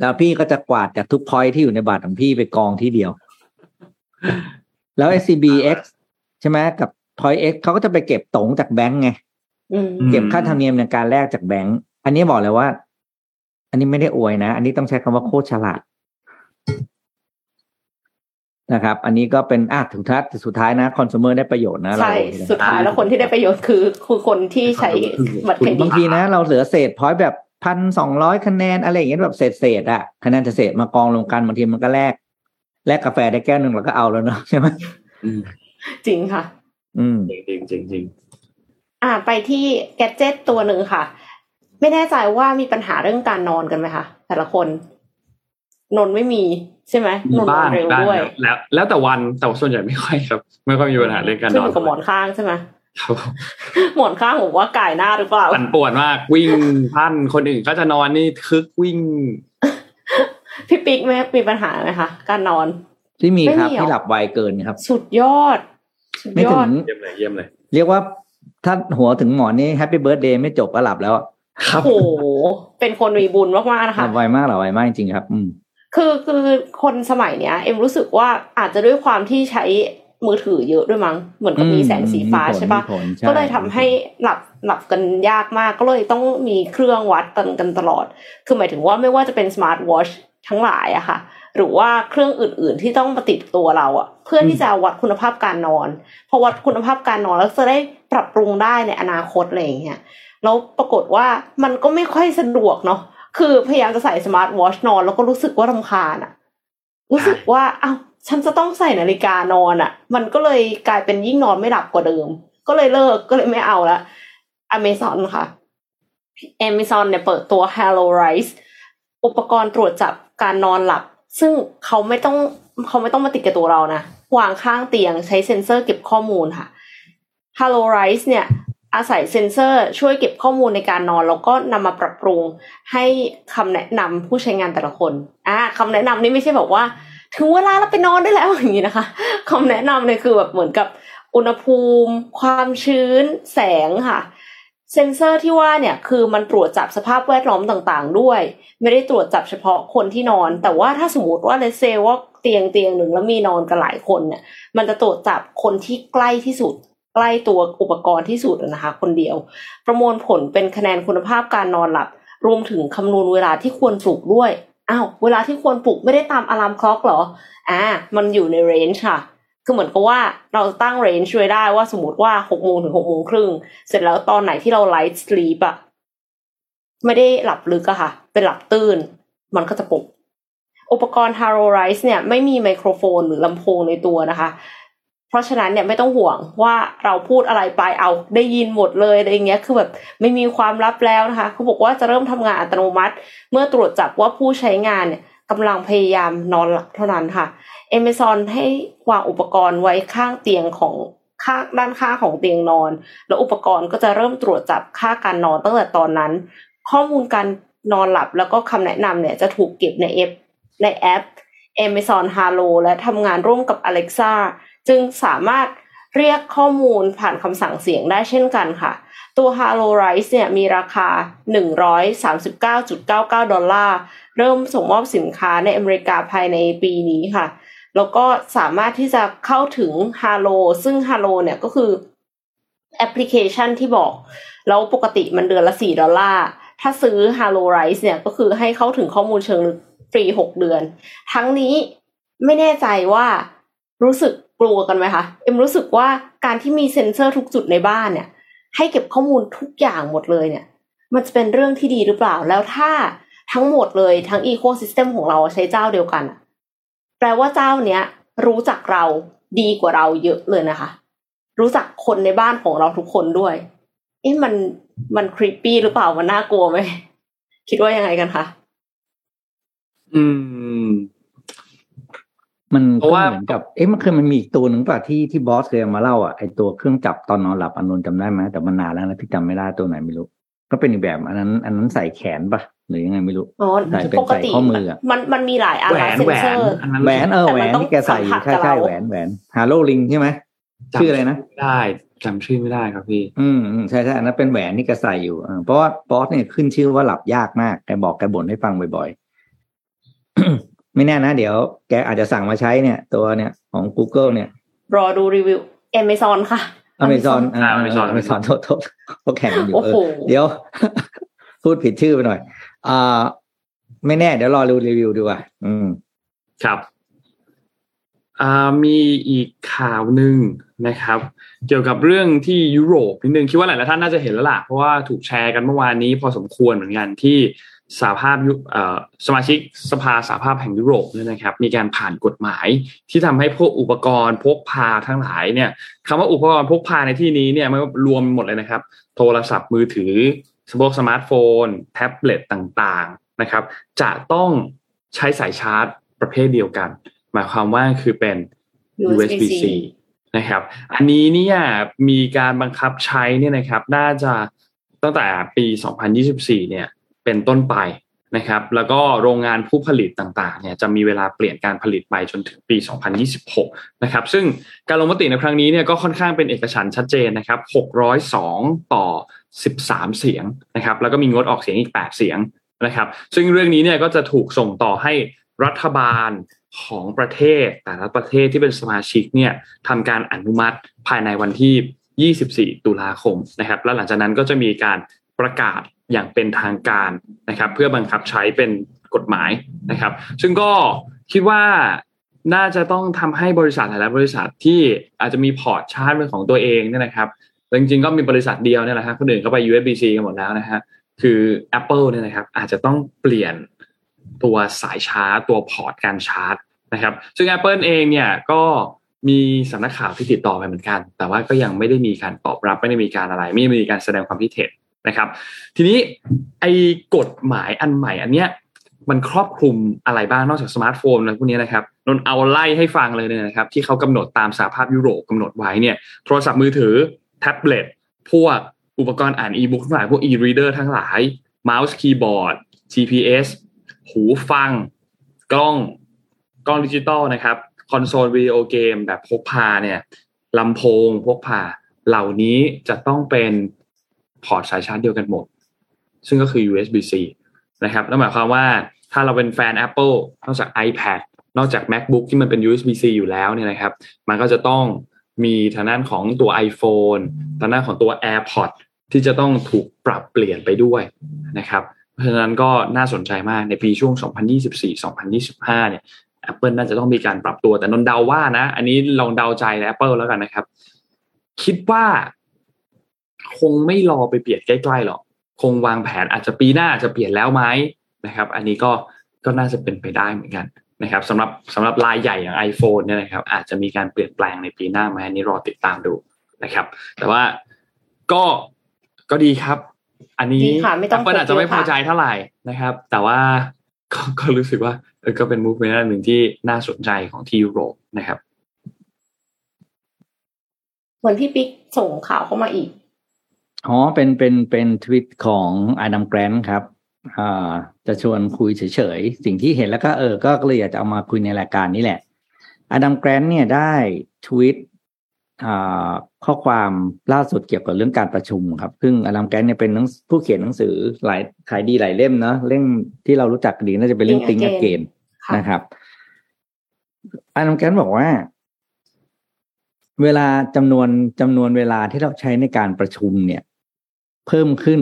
แล้วพี่ก็จะกวาดจากทุก point ที่อยู่ในบัตรของพี่ไปกองที่เดียว แล้ว SCB X ใช่ไหมกับ Point X เขาก็จะไปเก็บตงจากแบงก์ไงอืมเก็บค่าธรรมเนียมในการแลกจากแบงก์อันนี้บอกเลยว่า อันนี้ไม่ได้อวยนะ อันนี้ต้องใช้คำว่าโคตรฉลาดนะครับ อันนี้ก็เป็นอะถึงทัดสุดท้ายนะ คอน sumer ได้ประโยชน์นะเราใช่ สุดท้ายแล้วคนที่ได้ประโยชน์คือคือคนที่ใช้บัตรเครดิบางตทีนะ เราเหลือเศษพอยต์แบบพันสองร้อยคะแนนอะไรอย่างเงี้ยแบบเศษเศษๆอะคะแนนเศษๆมากองรวมกันบางทีมันก็แลกแลกกาแฟได้แก้วหนึ่งเราก็เอาแล้วเนาะใช่ไหมอืมจริงค่ะ อืมจริงจริงจริงอ่าไปที่แกดเจ็ตตัวหนึ่งค่ะ ไม่แน่ใจว่ามีปัญหาเรื่องการนอนกันไหมคะแต่ละคน นอนไม่มีใช่ไหมมีนอนนบ้าองนเร็วบ้างด้วยแล้ว แล้วแต่วันแต่ส่วนใหญ่ไม่ค่อยครับ ไม่ค่อยมีปัญหาเรื่องการขึ้นนออนยู่กับหมอนข้างใช่ไหมครับผมหมอนข้างผมว่าก่ายหน้าหรือเปล่าปั่นป่วนมาก วิ่งพันคนอื่นก็จะนอนนี่คึกวิ่งพี่ปิ๊กไหมมีปัญหาไหมคะการนอนที่มีครับไม่มีหรอที่หลับไวเกินครับ สุดยอดสุดไม่ยถึอดงเยี่ยมเลยเยี่ยมเลย เรียกว่าถ้าหัวถึงหมอนนี่แฮปปี้เบิร์ดเดย์ไม่จบก็หลับแล้วอะ ครับโอ้โหเป็นคนมีบุญมากๆนะหลัคะบไวมากหลับไวมากจริงๆครับ อืมคือคือคนสมัยเนี้ย เอ็มรู้สึกว่าอาจจะด้วยความที่ใช้มือถือเยอะด้วยมั้งเหมือนกับมีแสงสีฟ้ามีผลใช่ปะมีผลใช่ก็เลยทำให้หลับหลับกันยากมากก็เลยต้องมีเครื่องวัดกันกันตลอด คือหมายถึงว่าไม่ว่าจะเป็นสมาร์ทวอชทั้งหลายอะค่ะ หรือว่าเครื่องอื่น ๆ ที่ต้องมาติดตัวเราอะเพื่อที่จะวัดคุณภาพการนอน พอวัดคุณภาพการนอนแล้วจะได้ปรับปรุงได้ในอนาคตอะไรอย่างเงี้ย แล้วปรากฏว่ามันก็ไม่ค่อยสะดวกเนาะคือพยายามจะใส่ smart watch นอน แล้วก็รู้สึกว่ารำคาญอะรู้สึกว่าอ้าวฉันจะต้องใส่นาฬิกานอนอะมันก็เลยกลายเป็นยิ่งนอนไม่หลับกว่าเดิม ก็เลยเลิกก็เลยไม่เอาละอเมซอนค่ะอเมซอนเนี่ยเปิดตัว Halo Rise อุปกรณ์ตรวจจับการนอนหลับ ซึ่งเขาไม่ต้องเขาไม่ต้องมาติดกับตัวเรานะวางข้างเตียงใช้เซ็นเซอร์เก็บข้อมูลค่ะ Hello Rise เนี่ย อาศัยเซ็นเซอร์ช่วยเก็บข้อมูลในการนอน แล้วก็นำมาปรับปรุงให้คำแนะนำผู้ใช้งานแต่ละคนอ่าคำแนะนำนี่ไม่ใช่แบบว่า ถึงเวลาเราไปนอนได้แล้วอย่างนี้นะคะคำแนะนำเนี่ยคือแบบเหมือนกับอุณหภูมิ ความชื้น แสงค่ะ เซ็นเซอร์ที่ว่าเนี่ยคือมันตรวจจับสภาพแวดล้อมต่างๆ ด้วย ไม่ได้ตรวจจับเฉพาะคนที่นอน แต่ว่าถ้าสมมติว่าเลเซว่าเตียงเตียงหนึ่งแล้วมีนอนกันหลายคนเนี่ยมันจะตรวจจับคนที่ใกล้ที่สุด ใกล้ตัวอุปกรณ์ที่สุดนะคะ คนเดียว ประมวลผลเป็นคะแนนคุณภาพการนอนหลับ รวมถึงคำนวณเวลาที่ควรปลุกด้วยอ้าวเวลาที่ควรปลุกไม่ได้ตามอะลามคล็อกเหรออ่ามันอยู่ในเรนจ์ค่ะคือเหมือนกับว่าเราตั้งเรนจ์ไว้ได้ว่าสมมติว่าหกโมงถึงหกโมงครึ่งเสร็จแล้วตอนไหนที่เราไลท์สลีปอะไม่ได้หลับลึกอะค่ะ เป็นหลับตื่น มันก็จะปลุกอุปกรณ์ Haro Rise เนี่ยไม่มีไมโครโฟนหรือลำโพงในตัวนะคะ เพราะฉะนั้นเนี่ยไม่ต้องห่วงว่าเราพูดอะไรไปเอาได้ยินหมดเลยอะไรเงี้ยคือแบบไม่มีความลับแล้วนะคะเขาบอกว่าจะเริ่มทำงานอัตโนมัติ เมื่อตรวจจับว่าผู้ใช้งานเนี่ยกำลังพยายามนอนหลับเท่านั้นค่ะ Amazon ให้วางอุปกรณ์ไว้ข้างเตียงของข้างด้านข้างของเตียงนอน แล้วอุปกรณ์ก็จะเริ่มตรวจจับค่าการนอนตั้งแต่ตอนนั้น ข้อมูลการนอนหลับแล้วก็คำแนะนำเนี่ยจะถูกเก็บในแอปในแอป Amazon Halo และทำงานร่วมกับ Alexa จึงสามารถเรียกข้อมูลผ่านคำสั่งเสียงได้เช่นกันค่ะ ตัว Halo Rise เนี่ยมีราคา 139.99 ดอลลาร์ เริ่มส่งมอบสินค้าในอเมริกาภายในปีนี้ค่ะ แล้วก็สามารถที่จะเข้าถึง Halo ซึ่ง Halo เนี่ยก็คือแอปพลิเคชันที่บอก แล้วปกติมันเดือนละ 4 ดอลลาร์ ถ้าซื้อ Halo Rise เนี่ยก็คือให้เข้าถึงข้อมูลเชิงลึกฟรี 6 เดือน ทั้งนี้ไม่แน่ใจว่ารู้สึก กลัวกันไหมคะ เอ็มรู้สึกว่าการที่มีเซ็นเซอร์ทุกจุดในบ้านเนี่ย ให้เก็บข้อมูลทุกอย่างหมดเลยเนี่ย มันจะเป็นเรื่องที่ดีหรือเปล่า แล้วถ้าทั้งหมดเลยทั้ง ecosystem ของเราใช้เจ้าเดียวกัน แปลว่าเจ้าเนี้ยรู้จักเราดีกว่าเราเยอะเลยนะคะ รู้จักคนในบ้านของเราทุกคนด้วย เอ๊ะมันมันครีปปี้หรือเปล่ามันน่ากลัวไหมคิดว่ายังไงกันคะอืม มันเพราะว่าก็เหมือนกับเอ๊ะมันเคยมันมีอีกตัวหนึ่งป่ะที่ที่บอสเคยเอามาเล่าอะไอตัวเครื่องจับตอนนอนหลับอันนนท์จำได้ไหมแต่มันนานแล้วนะพี่จำไม่ได้ตัวไหนไม่รู้ ก็เป็นอีกแบบอันนั้น อันนั้นใส่แขนป่ะหรือยังไงไม่รู้อ๋อใส่เป็นปกติใส่ข้อมืออะมันมันมีหลายอันแหวนะนเซ็แหนวเซอนร์อันนั้นแหวนเออแต่แหวมันนต้องที่แกใส่อยู่สัมผัใช่สกับใช่เราแหวนแหวนฮาโลลิงใช่ไหมชื่ออะไรนะไม่ได้จำชื่อไม่ได้ครับพี่อืมอืมใช่ใช่อันนั้นเป็นแหวนที่แกใส่อยู่เออเพราะว่าบอสเนี่ยขึ้นชื่อว่าหลับยากมากแกบอกแกบ่นให้ฟังบ่อยๆ ไม่แน่นะ เดี๋ยวแกอาจจะสั่งมาใช้เนี่ย ตัวเนี่ยของ Google เนี่ย รอดูรีวิว Amazon ค่ะอเมซอนอ่า Amazon อเมซอนโทษโทษเขาแข่งกันอยู่โอ้เอโหอเดี๋ยว พูดผิดชื่อไปหน่อยอ่าไม่แน่เดี๋ยวรอดูรีวิวดีกว่าอืม ครับอ่ามีอีกข่าวหนึ่งนะครับ เกี่ยวกับเรื่องที่ยุโรปนิดนึงคิดว่าหลายๆท่านน่าจะเห็นแล้วล่ะเพราะว่าถูกแชร์กันเมื่อวานนี้พอสมควรเหมือนกันที่ สหภาพยุเอ่อสมาชิกสภาสหภาพแห่งยุโรปเนี่ยนะครับ มีการผ่านกฎหมายที่ทำให้พวกอุปกรณ์พกพาทั้งหลายเนี่ยคำว่าอุปกรณ์พกพาในที่นี้เนี่ยมันรวมหมดเลยนะครับ โทรศัพท์มือถือพวกสมาร์ทโฟน แท็บเล็ตต่างๆนะครับ จะต้องใช้สายชาร์จประเภทเดียวกัน หมายความว่าคือเป็น USB-C นะครับ อันนี้เนี่ยมีการบังคับใช้เนี่ยนะครับ น่าจะตั้งแต่ปี 2024 เนี่ย เป็นต้นไปนะครับ แล้วก็โรงงานผู้ผลิตต่างๆเนี่ยจะมีเวลาเปลี่ยนการผลิตไปจนถึงปี 2026 นะครับ ซึ่งการลงมติในครั้งนี้เนี่ยก็ค่อนข้างเป็นเอกฉันชัดเจนนะครับ 602 ต่อ 13 เสียงนะครับ แล้วก็มีงดออกเสียงอีก 8 เสียงนะครับ ซึ่งเรื่องนี้เนี่ยก็จะถูกส่งต่อให้รัฐบาลของประเทศแต่ละประเทศที่เป็นสมาชิกเนี่ยทำการอนุมัติภายในวันที่ 24 ตุลาคมนะครับ แล้วหลังจากนั้นก็จะมีการประกาศ อย่างเป็นทางการนะครับ เพื่อบังคับใช้เป็นกฎหมายนะครับ ซึ่งก็คิดว่าน่าจะต้องทำให้บริษัทหลายบริษัทที่อาจจะมี port ชาร์จเป็นของตัวเองเนี่ยนะครับจริงๆก็มีบริษัทเดียวเนี่ยแหละฮะคนอื่นก็ไป USB-C กันหมดแล้วนะฮะคือ Apple เนี่ยนะครับอาจจะต้องเปลี่ยนตัวสายชาร์จตัว port การชาร์จนะครับ ซึ่ง Apple เองเนี่ยก็มีสำนักข่าวที่ติดต่อไปเหมือนกัน แต่ว่าก็ยังไม่ได้มีการตอบรับไม่ได้มีการอะไร ไม่ได้มีการแสดงความคิดเห็น นะครับ ทีนี้ไอ้กฎหมายอันใหม่อันเนี้ยมันครอบคลุมอะไรบ้างนอกจากสมาร์ทโฟนอะไรพวกนี้นะครับนนเอาไล่ให้ฟังเลยเนี่ยนะครับ ที่เขากำหนดตามสหภาพยุโรปกำหนดไว้เนี่ย โทรศัพท์มือถือ แท็บเล็ตพวกอุปกรณ์อ่านอีบุ๊กทั้งหลายพวก e-reader ทั้งหลายเมาส์คีย์บอร์ด GPS หูฟัง กล้องกล้องดิจิตอลนะครับคอนโซลวิดีโอเกมแบบพกพาเนี่ยลำโพงพกพาเหล่านี้จะต้องเป็น พอร์ตสายชาร์จเดียวกันหมด ซึ่งก็คือ USB-C นะครับนั่นหมายความว่าถ้าเราเป็นแฟน Apple นอกจาก iPad นอกจาก MacBook ที่มันเป็น USB-C อยู่แล้วเนี่ยนะครับ มันก็จะต้องมีทางด้านของตัว iPhone ทางด้านของตัว AirPods ที่จะต้องถูกปรับเปลี่ยนไปด้วยนะครับ เพราะฉะนั้นก็น่าสนใจมากในปีช่วง 2024-2025 เนี่ย Apple น่าจะต้องมีการปรับตัวแต่นนเดาว่านะ อันนี้ลองเดาใจ Apple แล้วกันนะครับ คิดว่า คงไม่รอไปเปลี่ยนใกล้ๆหรอกคงวางแผนอาจจะปีหน้าจะเปลี่ยนแล้วไหมนะครับ อันนี้ก็ก็น่าจะเป็นไปได้เหมือนกันนะครับสำหรับสำหรับรายใหญ่อย่าง iPhone เนี่ยนะครับ อาจจะมีการเปลี่ยนแปลงในปีหน้าไหมอันนี้รอติดตามดูนะครับ แต่ว่าก็ก็ดีครับ อันนี้ดีค่ะไม่ต้อง Apple อาจจะไม่พอใจเท่าไหร่นะครับ แต่ว่าก็ก็รู้สึกว่าเออก็เป็น movement หนึ่งที่น่าสนใจของที่ยุโรปนะครับเหมือนพี่ปิ๊กส่งข่าวเข้ามาอีก อ๋อเป็นเป็นเป็นทวิตของ Adam Grant ครับอ่าจะชวนคุยเฉยๆ สิ่งที่เห็นแล้วก็เออ ก็เลยอยากจะเอามาคุยในรายการนี้แหละ Adam Grant เนี่ยได้ทวิตอ่าข้อความล่าสุดเกี่ยวกับเรื่องการประชุมครับ ซึ่ง Adam Grant เนี่ยเป็นผู้เขียนหนังสือหลายขายดีหลายเล่มเนาะเล่มที่เรารู้จักดีน่าจะเป็นเรื่อง Think Think Again Again ค่ะนะครับอดัมแกรนบอกว่า เวลาจำนวนจำนวนเวลาที่เราใช้ในการประชุมเนี่ย เพิ่มขึ้น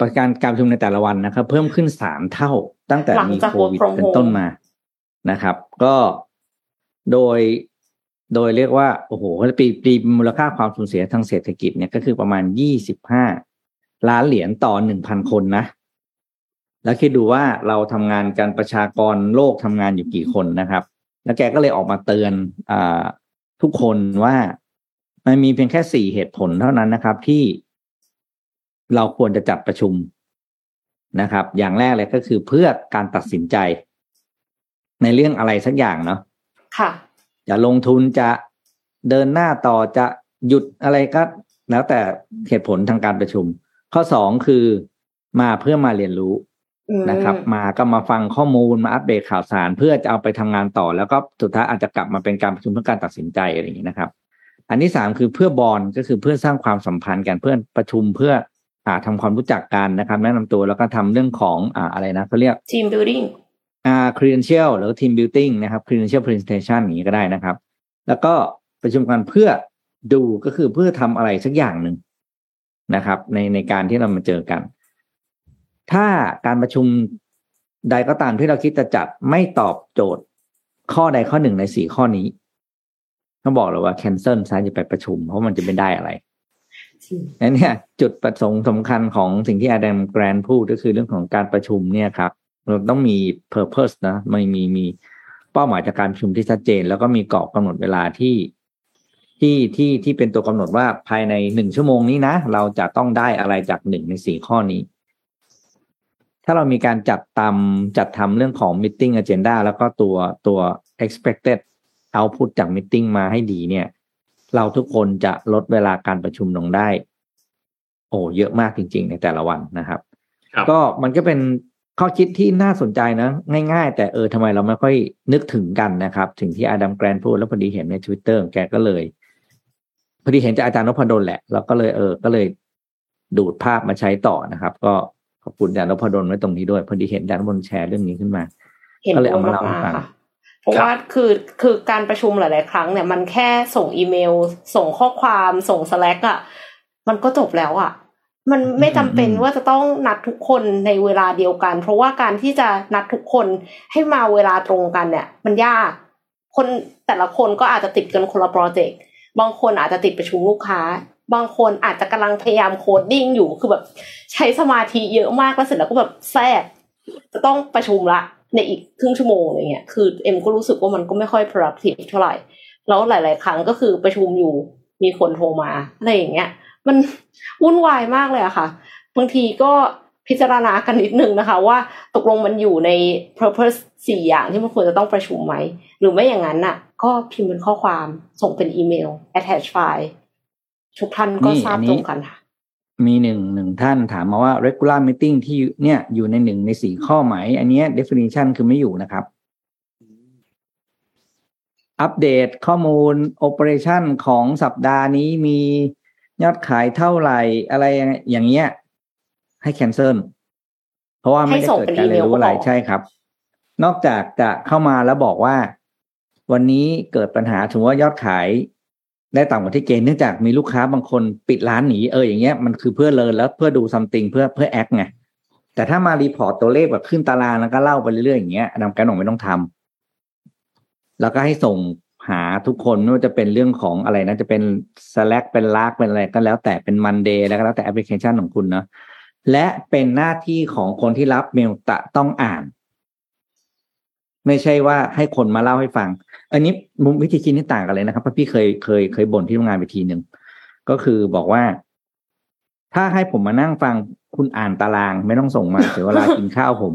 ประการการประชุมในแต่ละวันนะครับ เพิ่มขึ้นสามเท่าตั้งแต่หลังมีจากโควิด work from เป็นต้น home มานะครับ ก็โดยโดยเรียกว่าโอ้โหปีปีมูลค่าความสูญเสียทางเศรษฐกิจเนี่ยก็คือประมาณยี่สิบห้าล้านเหรียญต่อหนึ่งพันคนนะ แล้วคิดดูว่าเราทำงานกันประชากรโลกทำงานอยู่กี่คนนะครับ แล้วแกก็เลยออกมาเตือนอ่าทุกคนว่ามันมีเพียงแค่สี่เหตุผลเท่านั้นนะครับ ที่ เราควรจะจัดประชุมนะครับ อย่างแรกเลยก็คือเพื่อการตัดสินใจ ในเรื่องอะไรสักอย่างเนาะค่ะ จะลงทุนจะเดินหน้าต่อจะหยุดอะไรก็ แล้วแต่เหตุผลทางการประชุม ข้อสองคือมาเพื่อมาเรียนรู้อืมนะครับ มาก็มาฟังข้อมูลมาอัปเดตข่าวสาร เพื่อจะเอาไปทำงานต่อ แล้วก็สุดท้ายอาจจะกลับมาเป็นการประชุมเพื่อการตัดสินใจอะไรอย่างนี้นะครับ อันที่สามคือเพื่อบอลก็คือเพื่อสร้างความสัมพันธ์กันเพื่อประชุมเพื่อ อ่าทำความรู้จักกันนะครับ แนะนำตัวแล้วก็ทำเรื่องของอ่าอะไรนะเขาเรียกทีม building อ่า credential หรือ team building นะครับ credential presentation อย่างนี้ก็ได้นะครับ แล้วก็ประชุมกันเพื่อดูก็คือเพื่อทำอะไรสักอย่างหนึ่งนะครับ ในในการที่เรามาเจอกัน ถ้าการประชุมใดก็ตามที่เราคิดจะจัดไม่ตอบโจทย์ข้อใดข้อหนึ่งในสี่ข้อนี้ต้องบอกเลยว่า cancel ซะจะไปประชุม เพราะมันจะไม่ได้อะไร นั่นเนี่ยจุดประสงค์สำคัญของสิ่งที่อาดัมแกรนพูดก็คือเรื่องของการประชุมเนี่ยครับ เราต้องมี purpose นะไม่มีมีเป้าหมายจากการประชุมที่ชัดเจน แล้วก็มีกรอบกำหนดเวลาที่ที่ที่ที่เป็นตัวกำหนดว่าภายในหนึ่งชั่วโมงนี้นะ เราจะต้องได้อะไรจากหนึ่งในสี่ข้อนี้ ถ้าเรามีการจัดตามจัดทำเรื่องของ meeting agenda แล้วก็ตัวตัว expected output จาก meeting มาให้ดีเนี่ย เราทุกคนจะลดเวลาการประชุมลงได้ โอ้เยอะมากจริง ๆ ในแต่ละวันนะครับครับก็มันก็เป็นข้อคิดที่น่าสนใจนะ ง่ายๆ แต่เออทำไมเราไม่ค่อยนึกถึงกันนะครับถึงที่อาดัมแกรนพูดแล้วพอดีเห็นในทวิตเตอร์แกก็เลยพอดีเห็นจากอาจารย์นพดลแหละเราก็เลยเออ ก็เลยดูดภาพมาใช้ต่อนะครับ ก็ขอบคุณอาจารย์นพดลไว้ตรงนี้ด้วย พอดีเห็นอาจารย์นพดลแชร์เรื่องนี้ขึ้นมาเห็นก็เลยด้วเอายมาเล่าให้มากฟังๆค่ะ เพราะว่าคือคือการประชุมหลาย ๆ ครั้งเนี่ยมันแค่ส่งอีเมล ส่งข้อความส่ง Slack อะมันก็จบแล้วอะมันไม่จำเป็นอืมว่าจะต้องนัดทุกคนในเวลาเดียวกัน เพราะว่าการที่จะนัดทุกคนให้มาเวลาตรงกันเนี่ย มันยาก คนแต่ละคนก็อาจจะติดกันคนละโปรเจกต์บางคนอาจจะติดประชุมลูกค้า บางคนอาจจะกำลังพยายาม coding อยู่คือแบบใช้สมาธิเยอะมากแล้วเสร็จแล้วก็แบบแทรกจะต้องประชุมละ ในอีกครึ่งชั่วโมงอะไรเงี้ยคือเอ็มก็รู้สึกว่ามันก็ไม่ค่อย productive เท่าไหร่ แล้วหลาย ๆ ครั้งก็คือประชุมอยู่มีคนโทรมาอะไรอย่างเงี้ย มันวุ่นวายมากเลยอะค่ะบางทีก็พิจารณากันนิดนึงนะคะ ว่าตกลงมันอยู่ใน purpose สี่อย่างที่มันควรจะต้องประชุมไหม หรือไม่อย่างนั้นน่ะ ก็พิมพ์เป็นข้อความส่งเป็นอีเมล attach file ทุกท่านก็ทราบตรงกันค่ะ มีหนึ่งหนึ่งท่านถามมาว่า regular meeting ที่เนี่ยอยู่ในหนึ่งในสี่ข้อไหม อันเนี้ย definition คือไม่อยู่นะครับ อัปเดตข้อมูล operation ของสัปดาห์นี้มียอดขายเท่าไหร่อะไรอย่างเงี้ย ให้ cancel เพราะว่าไม่ได้เกิดการเรียนรู้อะไรใช่ครับ นอกจากจะเข้ามาแล้วบอกว่า วันนี้เกิดปัญหาถึงว่ายอดขาย ได้ต่ำกว่าที่เกณฑ์เนื่องจากมีลูกค้าบางคนปิดร้านหนีเอออย่างเงี้ยมันคือเพื่อ learn แล้วเพื่อ do something เพื่อเพื่อ act ไงแต่ถ้ามา report ตัวเลขแบบขึ้นตารางแล้วก็เล่าไปเรื่อยๆอย่างเงี้ยนำการหนงไม่ต้องทำแล้วก็ให้ส่งหาทุกคนไม่ว่าจะเป็นเรื่องของอะไรนะจะเป็น Slack เป็น l a กเป็นอะไรก็แล้วแต่เป็น Monday แล้วก็แล้วแต่แอปพลิเคชันของคุณเนาะและเป็นหน้าที่ของคนที่รับเมลตะต้องอ่าน ไม่ใช่ว่าให้คนมาเล่าให้ฟัง อันนี้มุมวิธีคิดนี่ต่างกันเลยนะครับเพราะพี่เคยเคยเคยบ่นที่ทำงานไปทีหนึ่งก็คือบอกว่า ถ้าให้ผมมานั่งฟังคุณอ่านตาราง ไม่ต้องส่งมาเสียเวลากินข้าวผม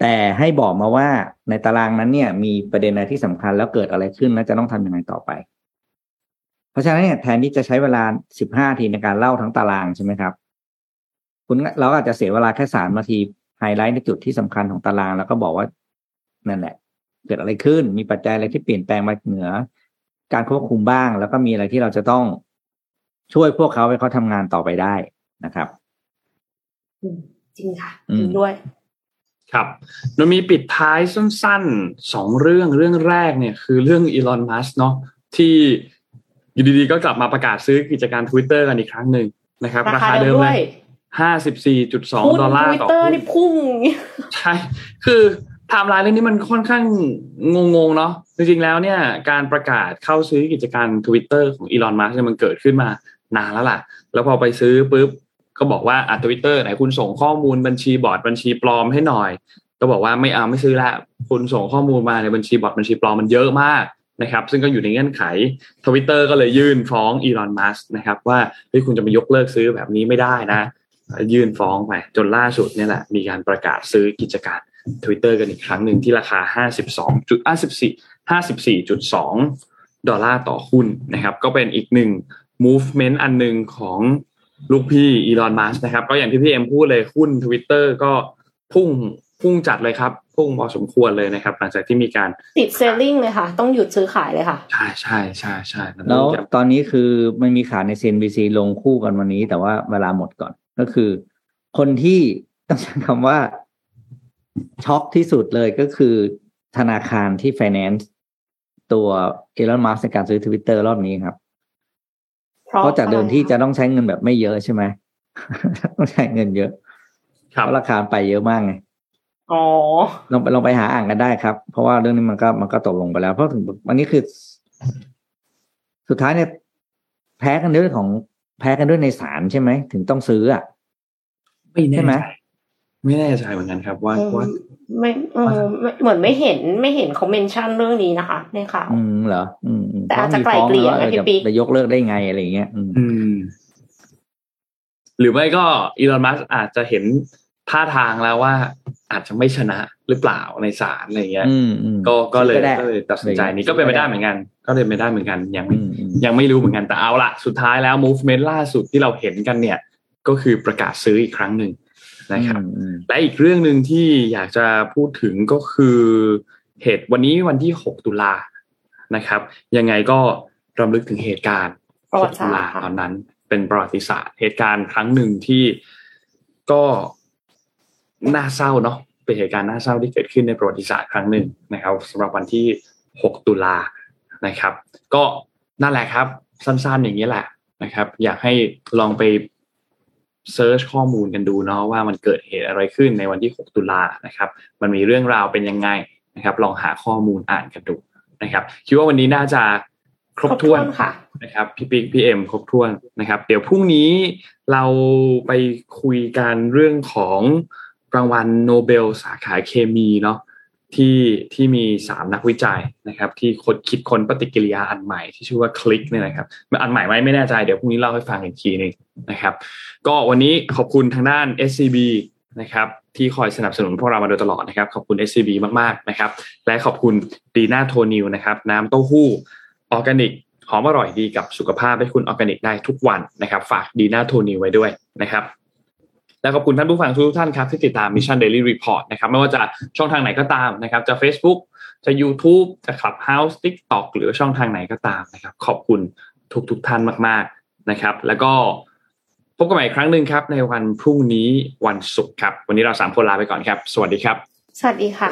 แต่ให้บอกมาว่าในตารางนั้นเนี่ย มีประเด็นอะไรที่สำคัญแล้วเกิดอะไรขึ้นแล้วจะต้องทำยังไงต่อไป เพราะฉะนั้นเนี่ยแทนที่จะใช้เวลาสิบห้าทีในการเล่าทั้งตารางใช่ไหมครับคุณเราอาจจะเสียเวลาแค่สามนาทีไฮไลท์ในจุดที่สำคัญของตาราง แล้วก็บอกว่า นั่นแหละ เกิดอะไรขึ้น มีปัจจัยอะไรที่เปลี่ยนแปลงมาเหนือ การควบคุมบ้าง แล้วก็มีอะไรที่เราจะต้องช่วยพวกเขาให้เขาทำงานต่อไปได้นะครับจริงค่ะจริงด้วย ครับเรามีปิดท้ายสั้นๆสองเรื่องเรื่องแรกเนี่ย คือเรื่องอีลอนมัสก์เนาะที่อยู่ดีๆก็กลับมาประกาศซื้อกิจการ Twitter กันอีกครั้งหนึ่งนะครับ ราคาเดิมเลยห้าสิบสี่จุดสองดอลลาร์ต่อหุ้นนี่พุ่งใช่คือไทม์ไลน์เรื่องนี้มันค่อนข้างงงๆเนาะจริงๆแล้วเนี่ยการประกาศเข้าซื้อกิจการ Twitter ของอีลอนมัสก์เนี่ยมันเกิดขึ้นมานานแล้วล่ะ แล้วพอไปซื้อปุ๊บก็บอกว่าอะทวิตเตอร์ไหนคุณส่งข้อมูลบัญชี bot บัญชีปลอมให้หน่อย ก็บอกว่าไม่เอาไม่ซื้อละคุณส่งข้อมูลมาในบัญชี bot บัญชีปลอมมันเยอะมากนะครับซึ่งก็อยู่ในเงื่อนไขทวิตเตอร์ก็เลยยื่นฟ้องอีลอนมัสก์นะครับว่าเฮ้ยคุณจะมายกเลิกซื้อแบบนี้ไม่ได้นะ ยื่นฟ้องไปจนล่าสุดเนี่ยแหละมีการประกาศซื้อกิจการ Twitter กันอีกครั้งหนึ่งที่ราคา 52จุด54 54.2 ดอลลาร์ต่อหุ้นนะครับ ก็เป็นอีกหนึ่ง movement อันหนึ่งของลูกพี่อีลอนมัสนะครับ ก็อย่างที่พี่เอ็มพูดเลยหุ้นทวิตเตอร์ก็พุ่งพุ่งจัดเลยครับ พุ่งพอสมควรเลยนะครับ หลังจากที่มีการติดเซลลิงเลยค่ะ ต้องหยุดซื้อขายเลยค่ะ ใช่ใช่ใช่ใช่แล้วตอนนี้คือมันมีข่าวใน CNBC ลงคู่กันวันนี้ แต่ว่าเวลาหมดก่อนก็คือ คนที่ต้องใช้คำว่า ช็อกที่สุดเลยก็คือธนาคารที่ finance ตัวอีลอนมัสในการซื้อทวิตเตอร์รอบนี้ครับ เพราะจากเดิมที่จะต้องใช้เงินแบบไม่เยอะใช่ไหมต้องใช้เงินเยอะเพราะราคาไปเยอะมากไงอ๋อลองไปลองไปหาอ่านกันได้ครับ เพราะว่าเรื่องนี้มันก็มันก็ตกลงไปแล้ว เพราะถึงวันนี้คือ สุดท้ายเนี่ย แพ้กันด้วยของแพ้กันด้วยในศาลใช่ไหม ถึงต้องซื้ออะไม่แน่ใจ ไม่แน่ใจเหมือนกันครับว่าว่าไม่เออเหมือนไม่เห็นไม่เห็นเขาเมนชั่นเรื่องนี้นะคะในข่าวอืมเหรอ อืมแต่อาจจะไกลเกลี่ยนะพี่ปิ๊กจะยกเลิกได้ไงอะไรเงี้ย อืม หรือไม่ก็อีลอนมัสอาจจะเห็นท่าทางแล้วว่า อาจจะไม่ชนะหรือเปล่าในศาลอะไรเงี้ยก็ก็เลยก็เลยตัดสินใจนี้ก็เป็นไปได้เหมือนกัน ก็เลยไม่ได้เหมือนกัน ยังยังไม่รู้เหมือนกันแต่เอาละสุดท้ายแล้ว movement ล่าสุดที่เราเห็นกันเนี่ย ก็คือประกาศซื้ออีกครั้งหนึ่ง นะครับและอีกเรื่องหนึ่งที่อยากจะพูดถึงก็คือเหตุวันนี้วันที่ 6 ตุลานะครับ ยังไงก็รำลึกถึงเหตุการณ์6ตุลาตอนนั้นเป็นประวัติศาสตร์ เหตุการณ์ครั้งหนึ่งที่ก็น่าเศร้าเนาะเป็นเหตุการณ์น่าเศร้าที่เกิดขึ้นในประวัติศาสตร์ครั้งหนึ่งนะครับสำหรับวันที่ 6 ตุลานะครับ ก็นั่นแหละครับ สั้นๆอย่างนี้แหละนะครับ อยากให้ลองไป search ข้อมูลกันดูเนาะว่ามันเกิดเหตุอะไรขึ้นในวันที่ 6 ตุลานะครับ มันมีเรื่องราวเป็นยังไงนะครับ ลองหาข้อมูลอ่านกันดูนะครับคิดว่าวันนี้น่าจะครบถ้วนค่ะนะครับพี่ปิ๊กพี่เอ็มครบถ้วนนะครับ เดี๋ยวพรุ่งนี้เราไปคุยกันเรื่องของรางวัลโนเบลสาขาเคมีเนาะ ที่ที่มีสามนักวิจัยนะครับ ที่คนคิดค้นปฏิกิริยาอันใหม่ที่ชื่อว่าคลิกเนี่ยนะครับอันใหม่ไหมไม่แน่ใจเดี๋ยวพรุ่งนี้เล่าให้ฟังอีกทีหนึ่งนะครับ ก็วันนี้ขอบคุณทางด้าน SCB นะครับที่คอยสนับสนุนพวกเรามาโดยตลอดนะครับ ขอบคุณ SCB มากๆนะครับ และขอบคุณดีน่าโทนิวนะครับ น้ำเต้าหู้ออร์แกนิกหอมอร่อยดีกับสุขภาพให้คุณออร์แกนิกได้ทุกวันนะครับ ฝากดีน่าโทนิวไว้ด้วยนะครับ และขอบคุณท่านผู้ฟังทุกท่านครับที่ติดตาม Mission Daily Report นะครับไม่ว่าจะช่องทางไหนก็ตามนะครับจะ Facebook จะ YouTube จะ Clubhouse TikTok หรือช่องทางไหนก็ตามนะครับขอบคุณทุกทุกๆท่านมากๆนะครับ แล้วก็พบกันใหม่อีกครั้งหนึ่งครับในวันพรุ่งนี้วันศุกร์ครับ วันนี้เราสามคนลาไปก่อนครับ สวัสดีครับ สวัสดีค่ะ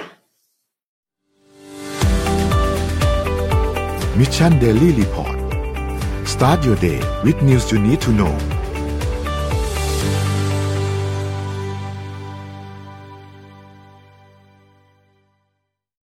Mission Daily Report start your day with news you need to know